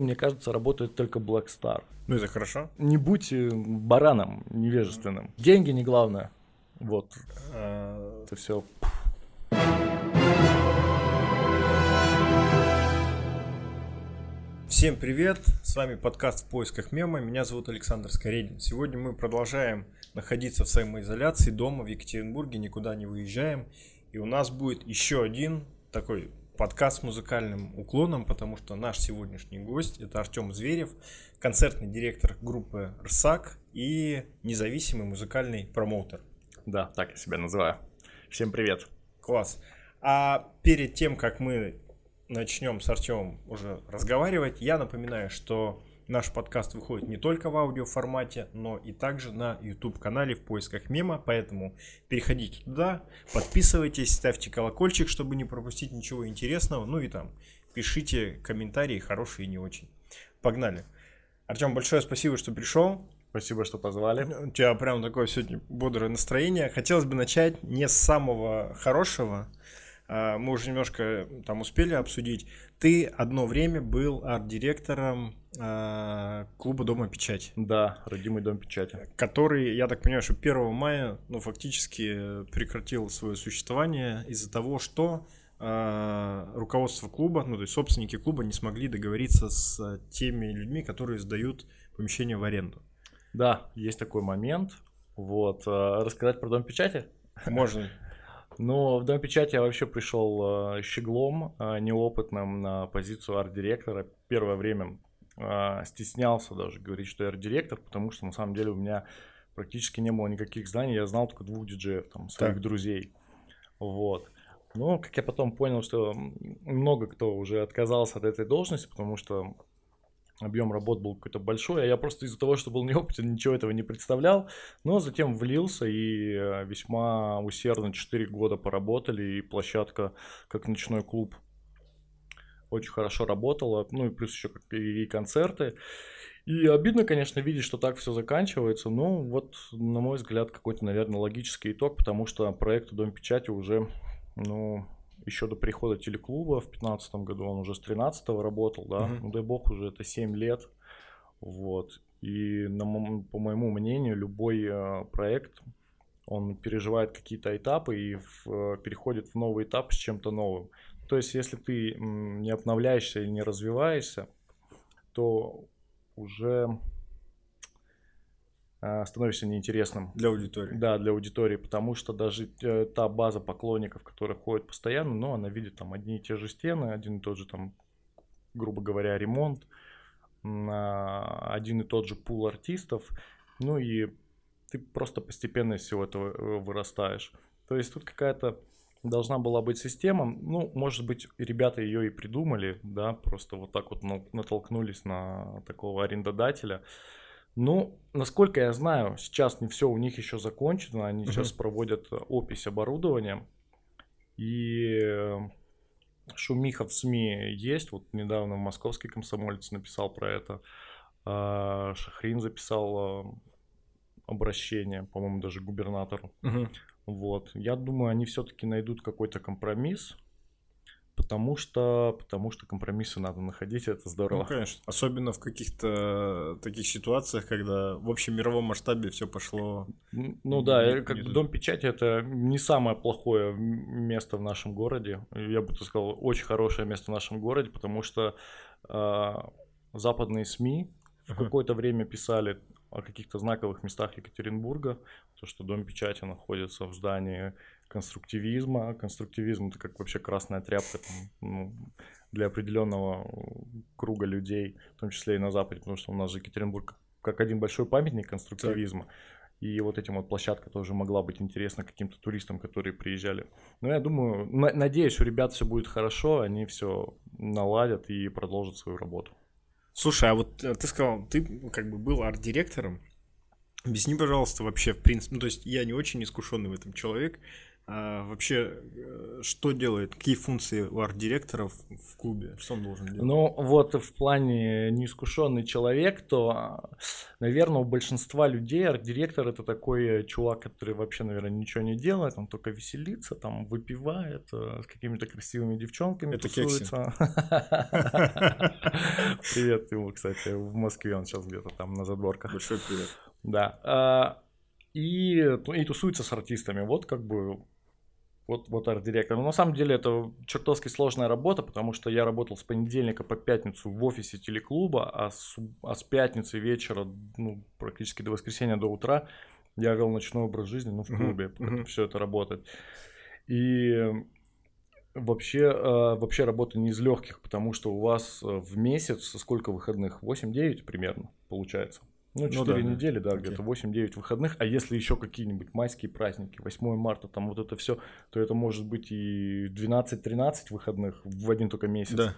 Мне кажется, работает только Black Star. Ну, это хорошо. Не будь э, бараном невежественным. Деньги не главное. Вот. А, Это все. Всем привет, с вами подкаст «В поисках мема», меня зовут Александр Скоредин. Сегодня мы продолжаем находиться в самоизоляции дома в Екатеринбурге, никуда не выезжаем. И у нас будет еще один такой подкаст с музыкальным уклоном, потому что наш сегодняшний гость – это Артем Зверев, концертный директор группы «РСАК» и независимый музыкальный промоутер. Да, так я себя называю. Всем привет. Класс. А перед тем, как мы начнем с Артемом уже разговаривать, я напоминаю, что наш подкаст выходит не только в аудиоформате, но и также на YouTube-канале в поисках мема, поэтому переходите туда, подписывайтесь, ставьте колокольчик, чтобы не пропустить ничего интересного, ну и там пишите комментарии, хорошие и не очень. Погнали. Артем, большое спасибо, что пришел. Спасибо, что позвали. У тебя прям такое сегодня бодрое настроение. Хотелось бы начать не с самого хорошего. А, Мы уже немножко там успели обсудить. Ты одно время был арт-директором клуба Дома Печать, Да, родимый дом печати. который, я так понимаю, что 1 мая ну, фактически прекратил свое существование из-за того, что а, руководство клуба, ну то есть собственники клуба не смогли договориться с теми людьми, которые сдают помещение в аренду. Да, есть такой момент. Вот. э, Рассказать про дом печати? Можно Ну, в Дом печати я вообще пришел э, щеглом, э, неопытным на позицию арт-директора. Первое время э, стеснялся даже говорить, что я арт-директор, потому что на самом деле у меня практически не было никаких знаний. Я знал только двух диджеев, там, своих Так. друзей. Вот. Но, как я потом понял, что много кто уже отказался от этой должности, потому что объем работ был какой-то большой, а я просто из-за того, что был неопытен, ничего этого не представлял, но затем влился и э, весьма усердно 4 года поработали, и площадка как ночной клуб очень хорошо работала, ну и плюс еще и концерты. И обидно, конечно, видеть, что так все заканчивается, но вот, на мой взгляд, какой-то, наверное, логический итог, потому что проект Дом печати уже, ну, еще до прихода телеклуба в 2015 году, он уже с 13 работал, да, Мгм. ну дай бог, уже это 7 лет, вот. И на по моему мнению, любой э, проект, он переживает какие-то этапы и в- э, переходит в новый этап с чем-то новым. То есть, если ты не обновляешься и не развиваешься, то уже э, становишься неинтересным. для аудитории. Да, для аудитории, потому что даже э, та база поклонников, которая ходит постоянно, но она видит там одни и те же стены, один и тот же там, грубо говоря, ремонт, на один и тот же пул артистов, ну и ты просто постепенно из всего этого э, вырастаешь. То есть тут какая-то должна была быть система, ну, может быть, ребята ее и придумали, да, просто вот так вот на- натолкнулись на такого арендодателя. Ну, насколько я знаю, сейчас не все у них еще закончено, они Мгм. сейчас проводят э, опись оборудования, и э, шумиха в СМИ есть, вот недавно московский комсомолец написал про это, а, Шахрин записал э, обращение, по-моему, даже губернатору. Мгм. Вот. Я думаю, они все-таки найдут какой-то компромисс, потому что, потому что компромиссы надо находить, это Ну, здорово. конечно. Особенно в каких-то таких ситуациях, когда в общем мировом масштабе все пошло. Ну да, Не- э, как не бы. Дом печати это не самое плохое место в нашем городе. Я бы сказал, очень хорошее место в нашем городе, потому что а, западные СМИ в Ага. какое-то время писали о каких-то знаковых местах Екатеринбурга, то, что Дом печати находится в здании конструктивизма. Конструктивизм это как вообще красная тряпка там, ну, для определенного круга людей, в том числе и на Западе, потому что у нас же Екатеринбург как один большой памятник конструктивизма. И вот этим вот площадка тоже могла быть интересна каким-то туристам, которые приезжали. Но я думаю, на- надеюсь, у ребят все будет хорошо, они все наладят и продолжат свою работу. Слушай, а вот э, ты сказал, ты ну, как бы был арт-директором. Объясни, пожалуйста, вообще, в принципе, ну, то есть я не очень искушенный в этом человек. А вообще, э, что делает, какие функции у арт-директоров в клубе? Что он должен делать? Ну, вот в плане неискушенный человек, то, наверное, у большинства людей арт-директор это такой чувак, который вообще, наверное, ничего не делает, он только веселится, там, выпивает, э, с какими-то красивыми девчонками Это тусуется. Привет ему, кстати, в Москве он сейчас где-то там на задворках. Большой привет. Да. А, И, и тусуется с артистами. Вот как бы вот, вот арт-директор. Но на самом деле это чертовски сложная работа, потому что я работал с понедельника по пятницу в офисе телеклуба, а с, а с пятницы вечера, ну, практически до воскресенья, до утра я вел ночной образ жизни, ну, в клубе, uh-huh. все это работает. И вообще, э, вообще работа не из легких, потому что у вас в месяц сколько выходных? 8-9 примерно получается. Ну, 4 ну, да, недели, да, да где-то 8-9 выходных. А если еще какие-нибудь майские праздники, 8 марта, там вот это все, то это может быть и 12-13 выходных в один только месяц. Да.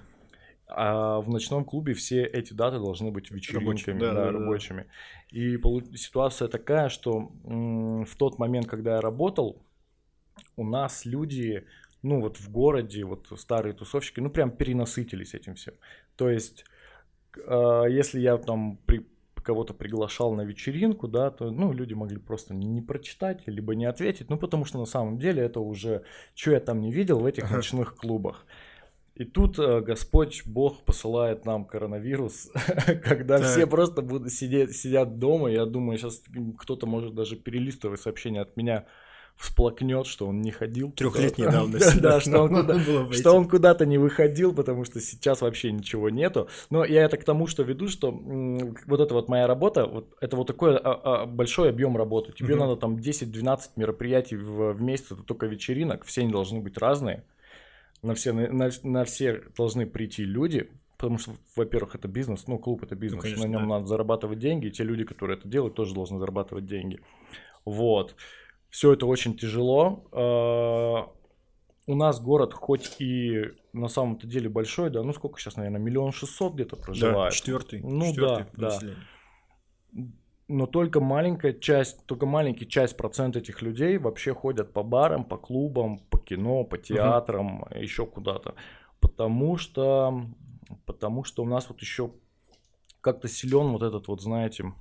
А в ночном клубе все эти даты должны быть вечеринками, да, да, да, рабочими. Да. И ситуация такая, что в тот момент, когда я работал, у нас люди, ну вот в городе, вот старые тусовщики, ну прям перенасытились этим всем. То есть, э, если я там при кого-то приглашал на вечеринку, да, то, ну, люди могли просто не прочитать, либо не ответить, ну, потому что на самом деле это уже, что я там не видел в этих ночных клубах. И тут э, Господь Бог посылает нам коронавирус, когда так. все просто будут сидеть, сидят дома. Я думаю, сейчас кто-то может даже перелистывать сообщение от меня всплакнет, что он не ходил. Трехлетней давности. Да, что он, куда, что он куда-то не выходил, потому что сейчас вообще ничего нету. Но я это к тому, что веду, что вот эта вот моя работа, вот это вот такой а, а, большой объем работы. Тебе надо там 10-12 мероприятий в, в месяц, это только вечеринок, все они должны быть разные. На все, на, на все должны прийти люди, потому что, во-первых, это бизнес, ну, клуб это бизнес, ну, конечно, на нем да. надо зарабатывать деньги, и те люди, которые это делают, тоже должны зарабатывать деньги. Вот. Все это очень тяжело. А, у нас город хоть и на самом-то деле большой, да, ну сколько сейчас, наверное, миллион шестьсот где-то проживает. Да, четвертый. Ну четвертый да, да. Но только маленькая часть, только маленький часть процент этих людей вообще ходят по барам, по клубам, по кино, по театрам, угу. еще куда-то. Потому что, потому что у нас вот еще как-то силен вот этот вот, знаете,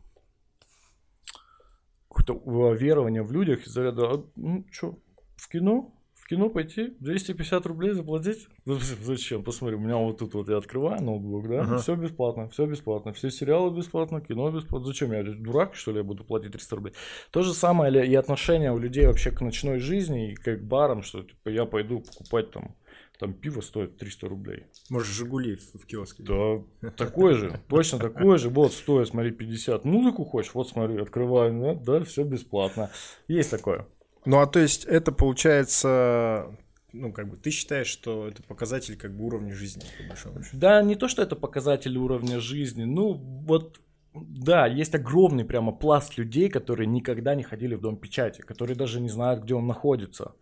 какое-то верование в людях из ряда, а, ну что, в кино? В кино пойти, 250 рублей заплатить? Зачем? Посмотри, у меня вот тут вот я открываю ноутбук, да, ага. все бесплатно, все бесплатно, все сериалы бесплатно, кино бесплатно. Зачем я дурак, что ли, я буду платить 300 рублей? То же самое и отношение у людей вообще к ночной жизни и к барам, что типа я пойду покупать там там пиво стоит 300 рублей. Может, Жигули в киоске. Да, такой же, точно такой же. Вот, стоит, смотри, 50. Музыку хочешь? Вот, смотри, открываю, да, да все бесплатно. Есть такое. Ну, а то есть это получается ну, как бы ты считаешь, что это показатель как бы уровня жизни, по большому счету? Да, не то, что это показатель уровня жизни, ну, вот да, есть огромный прямо пласт людей, которые никогда не ходили в дом печати, которые даже не знают, где он находится.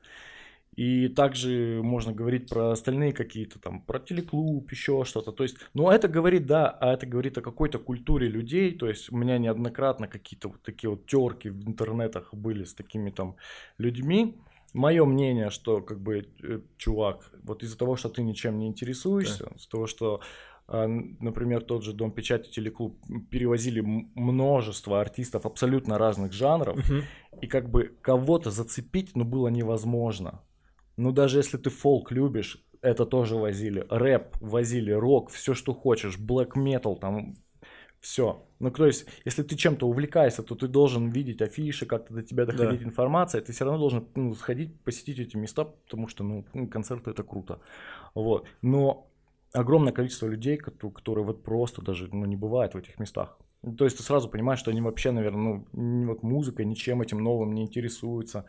И также можно говорить про остальные какие-то там, про телеклуб, еще что-то. То есть, ну это говорит, да, а это говорит о какой-то культуре людей. То есть у меня неоднократно какие-то вот такие вот терки в интернетах были с такими там людьми. Мое мнение, что как бы, э, чувак, вот из-за того, что ты ничем не интересуешься, да. из-за того, что а, например, тот же Дом печати телеклуб перевозили множество артистов абсолютно разных жанров, угу. и как бы кого-то зацепить, ну, было невозможно. Ну, даже если ты фолк любишь, это тоже возили. Рэп возили, рок, все, что хочешь, блэк метал, там, все. Ну, то есть, если ты чем-то увлекаешься, то ты должен видеть афиши, как-то до тебя доходить да. информация, ты все равно должен ну, сходить, посетить эти места, потому что, ну, концерты это круто. Вот. Но огромное количество людей, которые вот просто даже ну, не бывает в этих местах. То есть ты сразу понимаешь, что они вообще, наверное, ну, вот музыкой, ничем этим новым не интересуются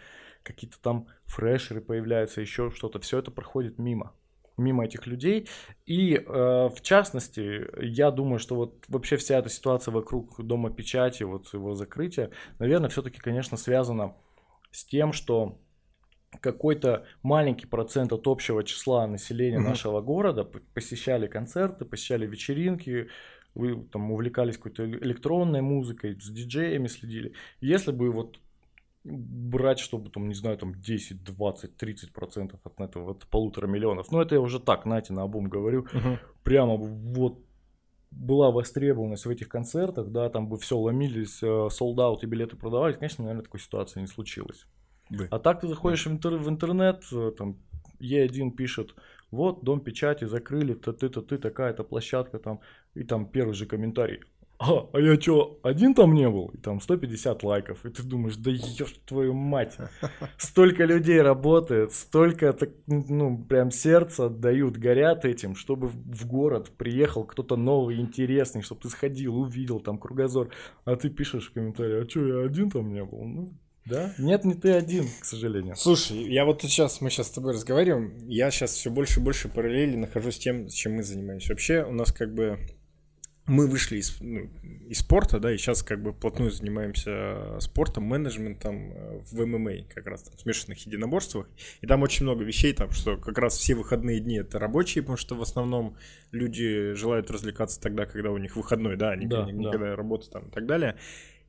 какие-то там фрешеры появляются, еще что-то, все это проходит мимо мимо этих людей. И э, в частности, я думаю, что вот вообще вся эта ситуация вокруг дома печати, вот его закрытия, наверное, все-таки, конечно, связана с тем, что какой-то маленький процент от общего числа населения mm-hmm. нашего города посещали концерты, посещали вечеринки, вы там увлекались какой-то электронной музыкой, с диджеями следили. Если бы вот брать, чтобы там, не знаю, там 10, 20, 30 процентов от этого, от полутора миллионов. Но это я уже так, Нате, на обум говорю. Мгм. Прямо вот была востребованность в этих концертах, да, там бы все ломились, солдаты билеты продавались, конечно, наверное, такой ситуации не случилось. Бы. А так ты заходишь в, интер- в интернет, э, там Е1 пишет, вот, дом печати закрыли, то ты, то ты, такая-то площадка там, и там первый же комментарий. А, а я чё, один там не был? И там 150 лайков, и ты думаешь, да ешь твою мать. Столько людей работает, столько, так, ну, прям сердце отдают, горят этим, чтобы в город приехал кто-то новый, интересный, чтобы ты сходил, увидел там кругозор. А ты пишешь в комментарии, а чё, я один там не был? Ну, да? Нет, не ты один, к сожалению. Слушай, я вот сейчас, мы сейчас с тобой разговариваем, я сейчас все больше и больше параллели нахожу с тем, чем мы занимаемся. Вообще у нас как бы мы вышли из, ну, из спорта, да, и сейчас как бы вплотную занимаемся спортом, менеджментом э, в ММА, как раз там, в смешанных единоборствах. И там очень много вещей, там, что как раз все выходные дни это рабочие, потому что в основном люди желают развлекаться тогда, когда у них выходной, да, не, Да, не- не да. когда работа там и так далее.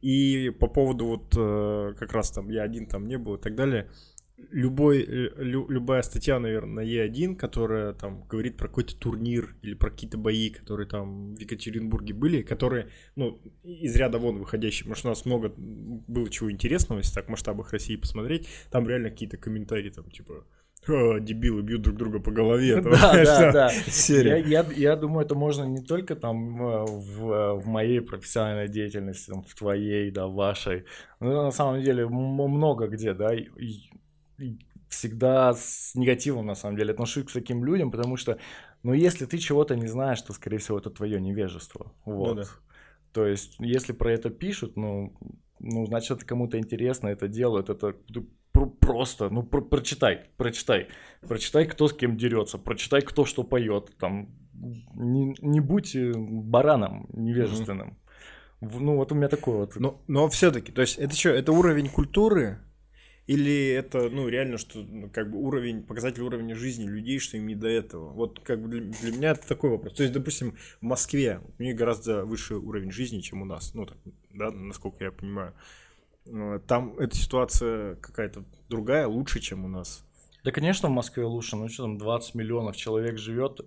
И по поводу вот э, как раз там я один там не был и так далее, любой, лю- любая статья, наверное, на Е1, которая там говорит про какой-то турнир или про какие-то бои, которые там в Екатеринбурге были, которые, ну, из ряда вон выходящие, потому что у нас много было чего интересного, если так в масштабах России посмотреть, там реально какие-то комментарии там типа «Ха, дебилы бьют друг друга по голове. Да, да, да. Я, я, я думаю, это можно не только там э, в, в моей профессиональной деятельности, там, в твоей, да, вашей. Но на самом деле много где, да, и всегда с негативом на самом деле отношусь к таким людям, потому что, ну, если ты чего-то не знаешь, то, скорее всего, это твое невежество. Вот. да. То есть, если про это пишут, ну, ну, значит, это кому-то интересно, это делают, это ну, пр- просто, ну, про- прочитай, прочитай, прочитай, кто с кем дерется, прочитай, кто что поет, там, не, не будь э, бараном невежественным. В- Ну, вот у меня такой вот. Но, но все-таки, то есть это что, это уровень культуры? Или это, ну, реально, что, ну, как бы уровень, показатель уровня жизни людей, что им не до этого? Вот, как бы, для, для меня это такой вопрос. То есть, допустим, в Москве у них гораздо выше уровень жизни, чем у нас, ну, так, да, насколько я понимаю. Э, Там эта ситуация какая-то другая, лучше, чем у нас. Да, конечно, в Москве лучше, ну что там, 20 миллионов человек живет,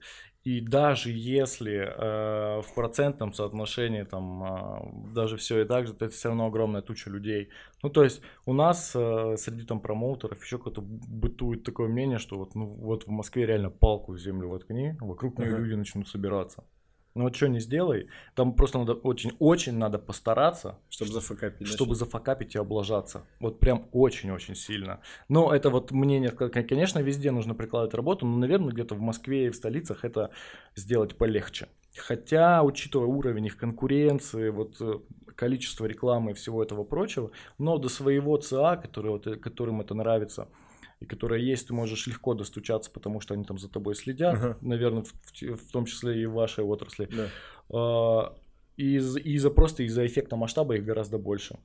и даже если э, в процентном соотношении там э, даже все и так же, то это все равно огромная туча людей. Ну, то есть у нас э, среди там промоутеров еще какое-то бытует такое мнение, что вот, ну, вот в Москве реально палку в землю воткни, вокруг нее Ага. люди начнут собираться. Ну вот что не сделай, там просто надо очень, очень надо постараться, Чтобы зафакапить. чтобы зафакапить и облажаться. Вот прям очень-очень сильно. Но это вот мнение, конечно, везде нужно прикладывать работу, но, наверное, где-то в Москве и в столицах это сделать полегче. Хотя, учитывая уровень их конкуренции, вот э, количество рекламы и всего этого прочего, но до своего ЦА, который, вот, э, которым это нравится, и которая есть, ты можешь легко достучаться, потому что они там за тобой следят, Ага. наверное, в, в- в том числе и в вашей отрасли. Да. А, и из-за просто из-за эффекта масштаба их гораздо больше.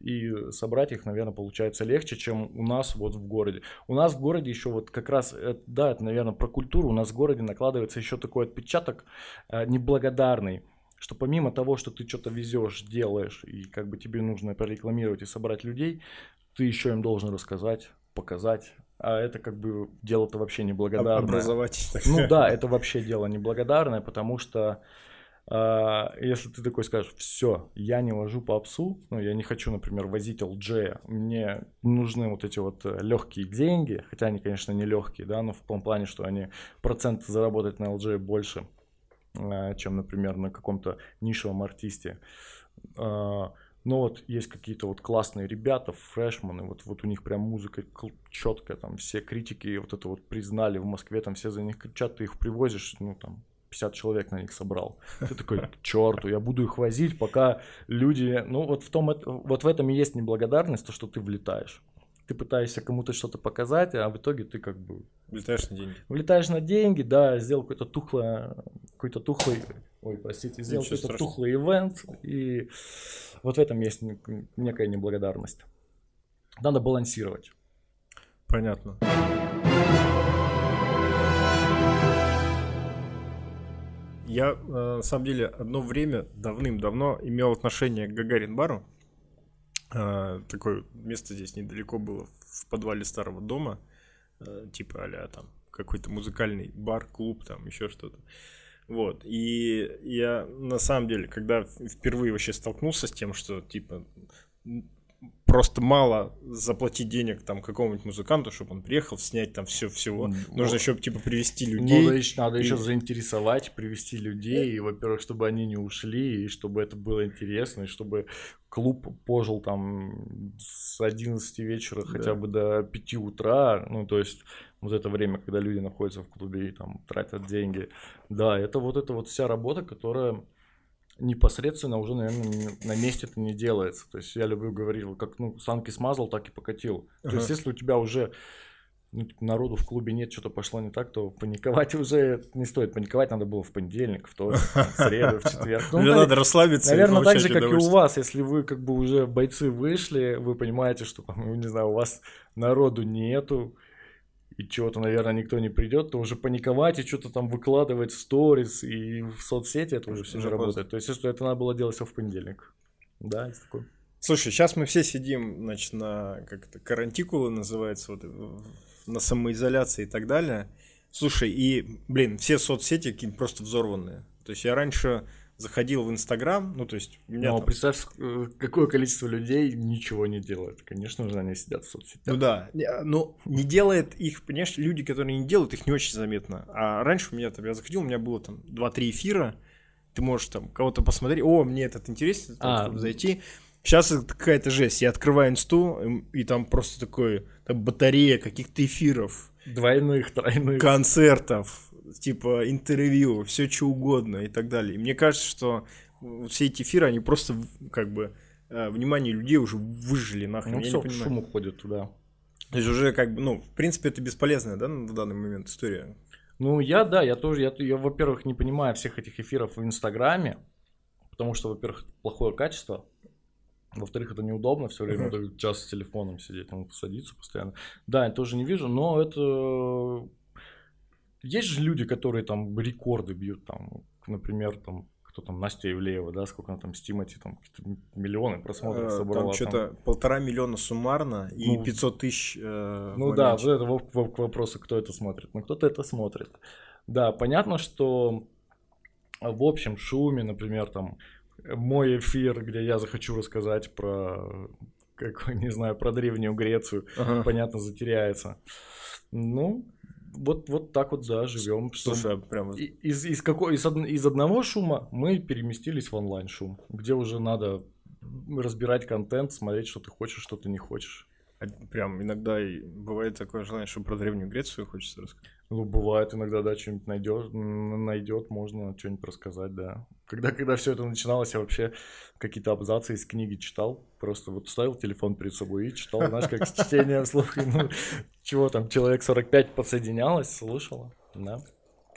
И собрать их, наверное, получается легче, чем у нас вот в городе. У нас в городе еще вот как раз, э, да, это, наверное, про культуру. У нас в городе накладывается еще такой отпечаток э, неблагодарный, что помимо того, что ты что-то везешь, делаешь, и как бы тебе нужно прорекламировать и собрать людей, ты еще им должен рассказать, показать. А это как бы дело-то вообще Об- неблагодарное. Образовать. так Ну да, это вообще дело неблагодарное, потому что а, если ты такой скажешь, все, я не вожу по псу, ну я не хочу, например, возить LG, мне нужны вот эти вот легкие деньги, хотя они, конечно, не легкие, да, но в том плане, что они процент заработать на LG больше, а, чем, например, на каком-то нишевом артисте. А, Но вот есть какие-то вот классные ребята, фрешманы, вот, вот у них прям музыка четкая, там все критики вот это вот признали в Москве, там все за них кричат, ты их привозишь, ну там 50 человек на них собрал. Ты такой, к черту, я буду их возить, пока люди... Ну вот в, том, вот в этом и есть неблагодарность, то, что ты влетаешь. Ты пытаешься кому-то что-то показать, а в итоге ты как бы Влетаешь на деньги. влетаешь на деньги, да, сделал какой-то тухлый, какой-то тухлый, ой, простите, сделал какой-то страшного. тухлый ивент, и вот в этом есть нек- некая неблагодарность. Надо балансировать. Понятно. Я, э, на самом деле, одно время, давным-давно, имел отношение к Гагарин-бару. А, такое место здесь недалеко было, в подвале старого дома, а, типа а там какой-то музыкальный бар, клуб, там еще что-то. Вот. И я на самом деле, когда впервые вообще столкнулся с тем, что типа просто мало заплатить денег там какому-нибудь музыканту, чтобы он приехал, снять там все всего. Ну, Нужно еще типа привести людей. Надо, еще, надо и... еще заинтересовать, привести людей, и, во-первых, чтобы они не ушли, и чтобы это было интересно, и чтобы клуб пожил там с 11 вечера да. хотя бы до 5 утра, ну то есть вот это время, когда люди находятся в клубе и там тратят деньги. Да, это вот эта вот вся работа, которая непосредственно уже, наверное, на месте это не делается. То есть я люблю говорить, как ну, санки смазал, так и покатил. Ага. То есть если у тебя уже ну, типа, народу в клубе нет, что-то пошло не так, то паниковать уже не стоит. Паниковать надо было в понедельник, в вторник, в среду, в четверг. Ну, Мне надо расслабиться. Наверное, так же, как и у вас. Если вы как бы уже бойцы вышли, вы понимаете, что, не знаю, у вас народу нету, и чего-то, наверное, никто не придет, то уже паниковать и что-то там выкладывать в сторис и в соцсети, это уже все не работает. То есть, если это надо было делать все в понедельник. Да, есть такое. Слушай, сейчас мы все сидим, значит, на как это карантикулы называется, вот, на самоизоляции и так далее. Слушай, и, блин, все соцсети какие-то просто взорванные. То есть я раньше заходил в Инстаграм, ну, то есть... У меня Но там... представь, э, какое количество людей ничего не делает. Конечно же, они сидят в соцсетях. Ну да, но не делает их, понимаешь, люди, которые не делают, их не очень заметно. А раньше у меня там, я заходил, у меня было там 2-3 эфира, ты можешь там кого-то посмотреть, о, мне этот интересен, а, чтобы зайти. Сейчас это какая-то жесть. Я открываю инсту, и там просто такой там батарея каких-то эфиров. Двойных, тройных. Концертов, типа интервью, все что угодно и так далее. И мне кажется, что все эти эфиры, они просто как бы э, внимание людей уже выжили нахрен. Ну, Я все, шум уходит туда. То есть уже как бы, ну, в принципе, это бесполезная, да, на данный момент история. Ну, я, да, я тоже, я, я во-первых, не понимаю всех этих эфиров в Инстаграме, потому что, во-первых, плохое качество, во-вторых, это неудобно все время uh-huh. час с телефоном сидеть, там садиться постоянно. Да, я тоже не вижу, но это есть же люди, которые там рекорды бьют, там, например, там, кто там, Настя Ивлеева, да, сколько она там с Тимати, там, миллионы просмотров э, собрала. Там что-то там... полтора миллиона суммарно и ну, 500 тысяч э, Ну да, вот это к вопросу, кто это смотрит. Ну, кто-то это смотрит. Да, понятно, что в общем шуме, например, там, мой эфир, где я захочу рассказать про, как, не знаю, про Древнюю Грецию, ага. понятно, затеряется. Ну, вот, вот так вот, да, живем. Слушай, а прямо... Из, из, какой, из, од, из одного шума мы переместились в онлайн-шум, где уже надо разбирать контент, смотреть, что ты хочешь, что ты не хочешь. Прям иногда бывает такое желание, что про Древнюю Грецию хочется рассказать. Ну, бывает иногда, да, что-нибудь найдет, найдет, можно что-нибудь рассказать, да. Когда, когда все это начиналось, я вообще какие-то абзацы из книги читал, просто вот ставил телефон перед собой и читал, знаешь, как с чтением вслух, ну, чего там, человек 45 подсоединялось, слышала, да.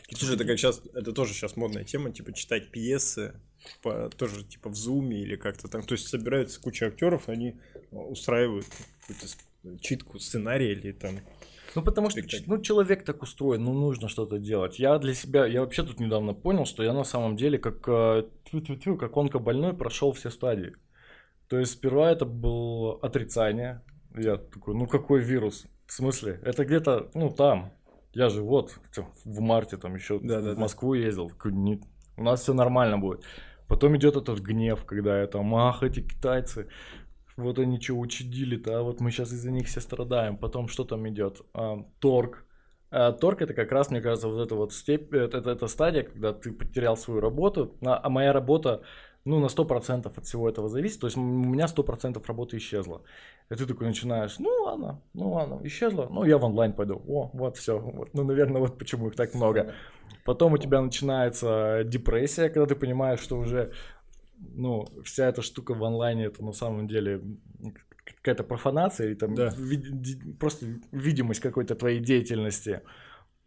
Слушай, это как сейчас, это тоже сейчас модная тема, типа читать пьесы, по, тоже типа в зуме или как-то там, то есть собираются куча актеров, они устраивают какую-то читку сценария или там ну, потому что ну, человек так устроен, ну, нужно что-то делать. Я для себя, я вообще тут недавно понял, что я на самом деле как, э, как онкобольной прошел все стадии. То есть сперва это было отрицание. Я такой, ну какой вирус? В смысле? Это где-то, ну там. Я же вот в марте там еще да, в да, Москву да. ездил. У нас все нормально будет. Потом идет этот гнев, когда я там, ах, эти китайцы, вот они что учудили-то, а вот мы сейчас из-за них все страдаем. Потом что там идет? А, торг. А, торг это как раз, мне кажется, вот эта вот степь, это, это, это стадия, когда ты потерял свою работу, а, а моя работа, ну, на 100% от всего этого зависит. То есть у меня 100% работы исчезло. И ты такой начинаешь, ну ладно, ну ладно, исчезло, ну я в онлайн пойду. О, вот все, вот, ну, наверное, вот почему их так много. Потом у тебя начинается депрессия, когда ты понимаешь, что уже ну, вся эта штука в онлайне, это на самом деле какая-то профанация или там да. ви- просто видимость какой-то твоей деятельности.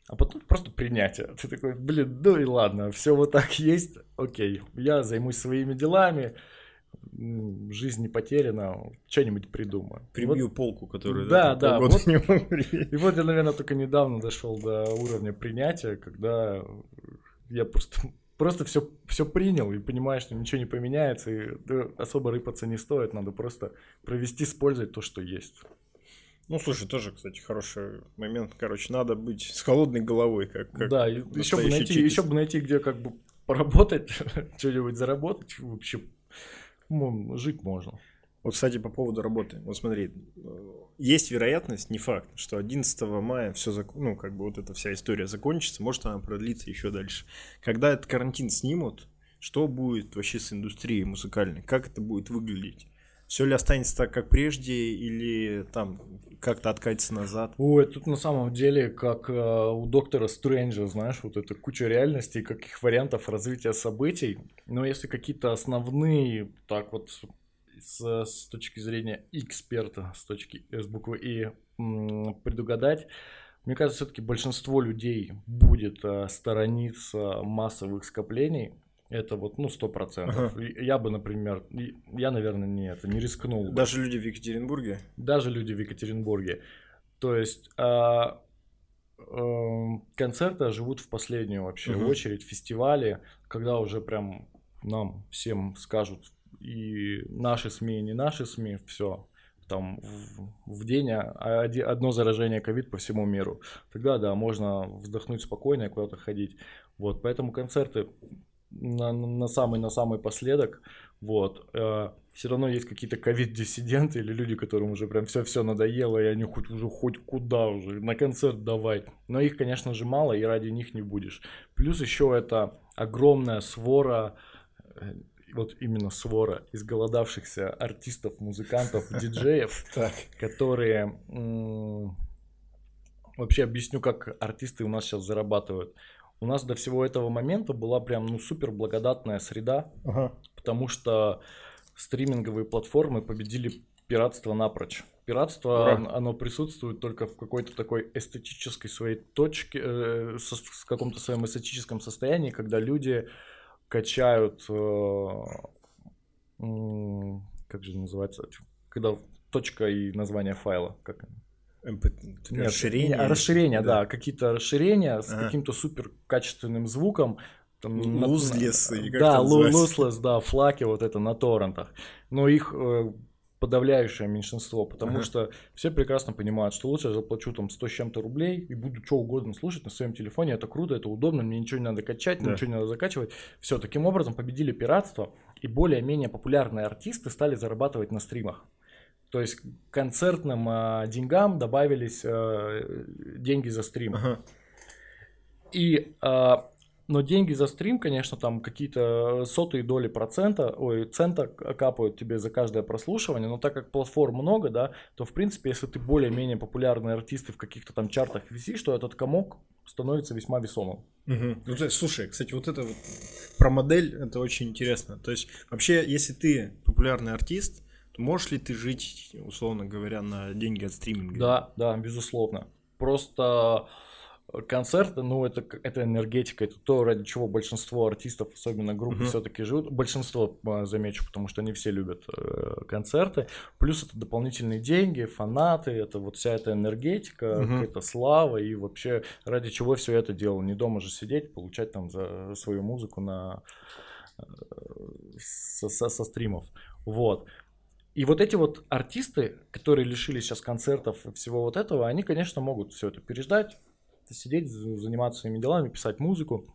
А потом просто принятие. Ты такой, блин, ну и ладно, все вот так есть, окей, я займусь своими делами, жизнь не потеряна, что-нибудь придумаю. Прибью вот, полку, которую да, да, вот, не И вот я, наверное, только недавно дошел до уровня принятия, когда я просто просто все, все принял и понимаешь, что ничего не поменяется, и особо рыпаться не стоит, надо просто провести с пользой то, что есть. Ну, слушай, тоже, кстати, хороший момент. Короче, надо быть с холодной головой, как, как Да, еще бы, найти, еще бы найти, где как бы поработать, что-нибудь заработать, вообще ну, жить можно. Вот, кстати, по поводу работы. Вот смотри, есть вероятность, не факт, что 11 мая все, зак... ну, как бы вот эта вся история закончится, может она продлится еще дальше. Когда этот карантин снимут, что будет вообще с индустрией музыкальной? Как это будет выглядеть? Все ли останется так, как прежде, или там как-то откатится назад? Ой, тут на самом деле, как э, у доктора Стрэнджа, знаешь, вот эта куча реальностей, каких вариантов развития событий. Но если какие-то основные, так вот, с, с точки зрения эксперта, с точки с буквы И, предугадать, мне кажется, все-таки большинство людей будет э, сторониться массовых скоплений, это вот, ну, сто процентов. Ага. Я бы, например, я, наверное, не это, не рискнул. Даже люди в Екатеринбурге? Даже люди в Екатеринбурге. То есть а, а, концерты живут в последнюю вообще угу. очередь, фестивали, когда уже прям нам всем скажут и наши СМИ, и не наши СМИ, все там в, в день одно заражение ковид по всему миру. Тогда, да, можно вздохнуть спокойно и куда-то ходить. Вот, поэтому концерты на, на самый на самый последок. Вот. Э, все равно есть какие-то ковид-диссиденты или люди, которым уже прям все-все надоело, и они хоть уже хоть куда уже, на концерт давай. Но их, конечно же, мало, и ради них не будешь. Плюс еще это огромная свора, э, вот именно свора изголодавшихся артистов, музыкантов, диджеев, которые... Вообще объясню, как артисты у нас сейчас зарабатывают у нас до всего этого момента была прям ну супер благодатная среда, ага. потому что стриминговые платформы победили пиратство напрочь. Пиратство, Ура. оно присутствует только в какой-то такой эстетической своей точке, э, со, в каком-то своем эстетическом состоянии, когда люди качают, э, как же называется, когда точка и название файла, как MP... Нет, расширение? Не, расширение, да, да какие-то расширения с ага. каким-то супер качественным звуком. Лузлес, как Да, лузлес, да, флаки вот это на торрентах. Но их э, подавляющее меньшинство, потому ага. что все прекрасно понимают, что лучше я заплачу там 100 с чем-то рублей и буду что угодно слушать на своем телефоне, это круто, это удобно, мне ничего не надо качать, да. ничего не надо закачивать. Все, таким образом победили пиратство, и более-менее популярные артисты стали зарабатывать на стримах. То есть к концертным э, деньгам добавились э, деньги за стрим. Ага. И, э, но деньги за стрим, конечно, там какие-то сотые доли процента, ой, цента капают тебе за каждое прослушивание, но так как платформ много, да, то в принципе, если ты более-менее популярный артист и в каких-то там чартах висишь, то этот комок становится весьма весомым. Угу. Ну, слушай, кстати, вот это вот про модель, это очень интересно. То есть, вообще, если ты популярный артист, Можешь ли ты жить, условно говоря, на деньги от стриминга? Да, да, безусловно. Просто концерты, ну, это, это энергетика, это то, ради чего большинство артистов, особенно группы, uh-huh. все-таки живут. Большинство, а, замечу, потому что они все любят э, концерты. Плюс это дополнительные деньги, фанаты, это вот вся эта энергетика, uh-huh. какая-то слава, и вообще ради чего все это делал. Не дома же сидеть, получать там за свою музыку на э, со, со, со стримов. Вот. И вот эти вот артисты, которые лишились сейчас концертов и всего вот этого, они, конечно, могут все это переждать, сидеть, заниматься своими делами, писать музыку.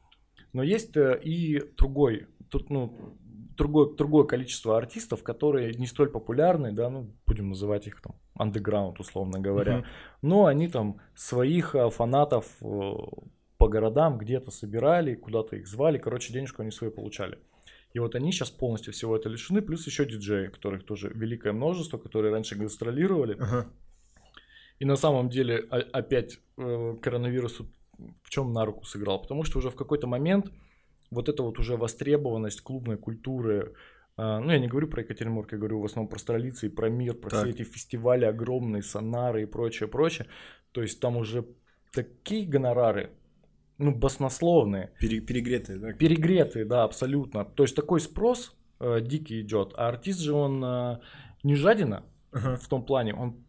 Но есть э, и другой, ну, другое, другое количество артистов, которые не столь популярны, да, ну, будем называть их там андеграунд, условно говоря, uh-huh. но они там своих э, фанатов э, по городам где-то собирали, куда-то их звали, короче, денежку они свои получали. И вот они сейчас полностью всего это лишены, плюс еще диджеи, которых тоже великое множество, которые раньше гастролировали. Ага. И на самом деле опять э, коронавирус в чем на руку сыграл? Потому что уже в какой-то момент вот эта вот уже востребованность клубной культуры, э, ну я не говорю про Екатеринбург, я говорю в основном про столицы и про мир, про так. все эти фестивали огромные, сонары и прочее, прочее. То есть там уже такие гонорары ну, баснословные. Пере, перегретые, да? Перегретые, да, абсолютно. То есть такой спрос э, дикий идет, а артист же он э, не жадина uh-huh. в том плане, он,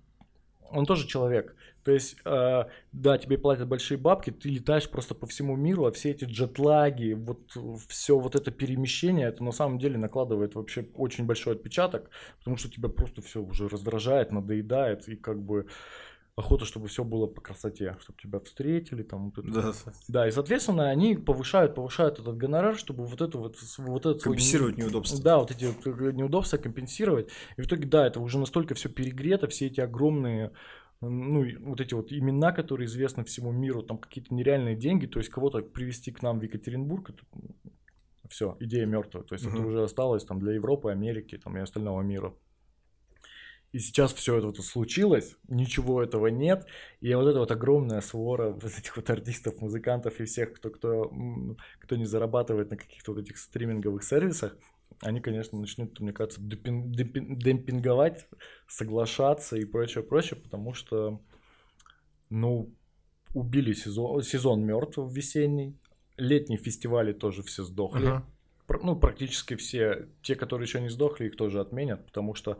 он тоже человек. То есть, э, да, тебе платят большие бабки, ты летаешь просто по всему миру, а все эти джетлаги, вот все вот это перемещение, это на самом деле накладывает вообще очень большой отпечаток, потому что тебя просто все уже раздражает, надоедает, и как бы охота, чтобы все было по красоте, чтобы тебя встретили, там вот это. Да. Да, и соответственно они повышают, повышают этот гонорар, чтобы вот это вот, вот это свой- Компенсировать неудобства. Да, вот эти вот неудобства компенсировать. И в итоге, да, это уже настолько все перегрето, все эти огромные ну, вот эти вот имена, которые известны всему миру, там какие-то нереальные деньги, то есть кого-то привести к нам в Екатеринбург, это все, идея мертвая. То есть это Мгм. уже осталось там для Европы, Америки там, и остального мира. И сейчас все это вот случилось, ничего этого нет, и вот эта вот огромная свора вот этих вот артистов, музыкантов и всех, кто, кто, кто не зарабатывает на каких-то вот этих стриминговых сервисах, они, конечно, начнут, мне кажется, депин- депин- демпинговать, соглашаться и прочее, прочее, потому что, ну, убили сезон, сезон мертв весенний, летние фестивали тоже все сдохли. Пр- Ну, практически все, те, которые еще не сдохли, их тоже отменят, потому что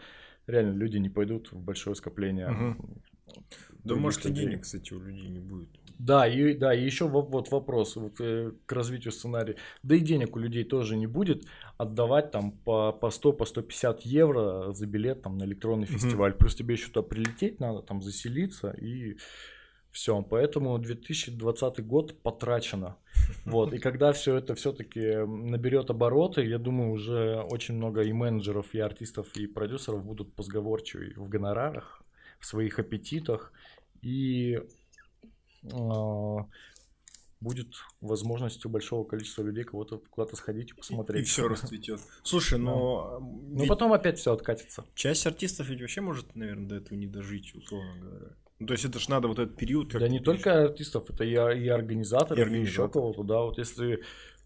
реально люди не пойдут в большое скопление. Мгм. Да, может, и денег, кстати, у людей не будет. Да, и, да, и еще во- вот вопрос вот, э, к развитию сценария. Да и денег у людей тоже не будет отдавать там по, по 100, по 150 евро за билет там на электронный Мгм. фестиваль. Плюс тебе еще туда прилететь надо, там заселиться и все. Поэтому 2020 год потрачено. Вот. И когда все это все-таки наберет обороты, я думаю, уже очень много и менеджеров, и артистов, и продюсеров будут позговорчивы в гонорарах, в своих аппетитах. И а, будет возможность у большого количества людей кого-то куда-то сходить и посмотреть. И все расцветет. Слушай, но Ну ведь потом опять все откатится. часть артистов ведь вообще может, наверное, до этого не дожить, условно говоря. Ну, то есть это ж надо вот этот период. Да не только артистов, это и, и организаторов, И и, еще кого-то, да. Вот если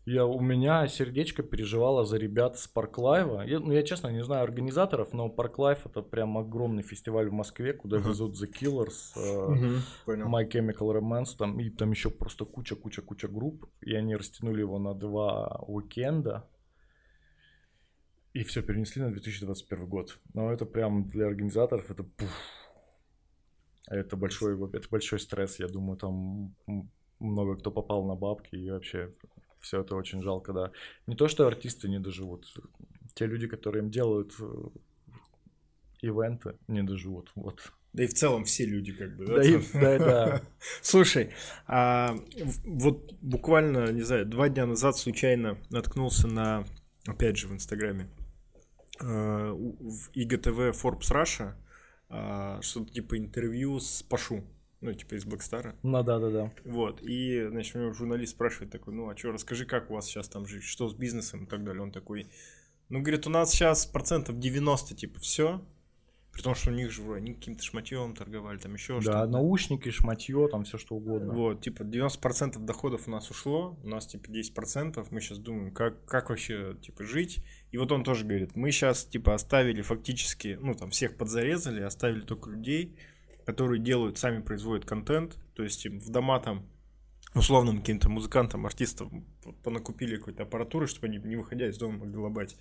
я, у меня сердечко переживало за ребят с Park Live а. Я, ну, я честно не знаю организаторов, но Park Live это прям огромный фестиваль в Москве, куда Ага. везут The Killers, Мгм, Понял. My Chemical Romance, там, и там еще просто куча-куча-куча групп, и они растянули его на два уикенда, и все перенесли на 2021 год. Но это прям для организаторов, это пуф. Это большой, это большой стресс, я думаю, там много кто попал на бабки, и вообще все это очень жалко, да. Не то, что артисты не доживут, те люди, которые им делают э, ивенты, не доживут, вот. Да и в целом все люди как бы, да? Да, и- да, да. Слушай, а вот буквально, не знаю, два дня назад случайно наткнулся на, опять же, в Инстаграме, э, в ИГТВ Forbes Russia, а, что-то типа интервью с Пашу, ну, типа из Блэкстара. Ну да, да, да. Вот, и, значит, у него журналист спрашивает такой, ну, а что, расскажи, как у вас сейчас там жизнь, что с бизнесом и так далее. Он такой, ну, говорит, у нас сейчас процентов 90, типа, все, при том, что у них же вроде они каким-то шматьем торговали, там еще Да, что-то. наушники, шматье, там все что угодно. Вот, типа 90% доходов у нас ушло, у нас типа 10%, мы сейчас думаем, как, как вообще типа жить. И вот он тоже говорит, мы сейчас типа оставили фактически, ну там всех подзарезали, оставили только людей, которые делают, сами производят контент, то есть им в дома там условным каким-то музыкантам, артистам понакупили какой-то аппаратуры, чтобы они, не выходя из дома, могли лобать.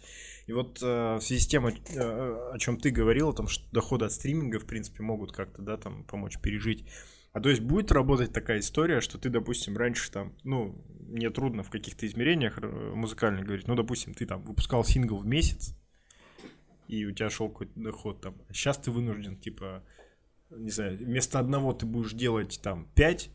И вот э, в связи с тем, о, э, о чем ты говорил, о том, что доходы от стриминга, в принципе, могут как-то, да, там, помочь пережить. А то есть будет работать такая история, что ты, допустим, раньше там, ну, мне трудно в каких-то измерениях э, музыкальных говорить, ну, допустим, ты там выпускал сингл в месяц, и у тебя шел какой-то доход там. Сейчас ты вынужден, типа, не знаю, вместо одного ты будешь делать там 5,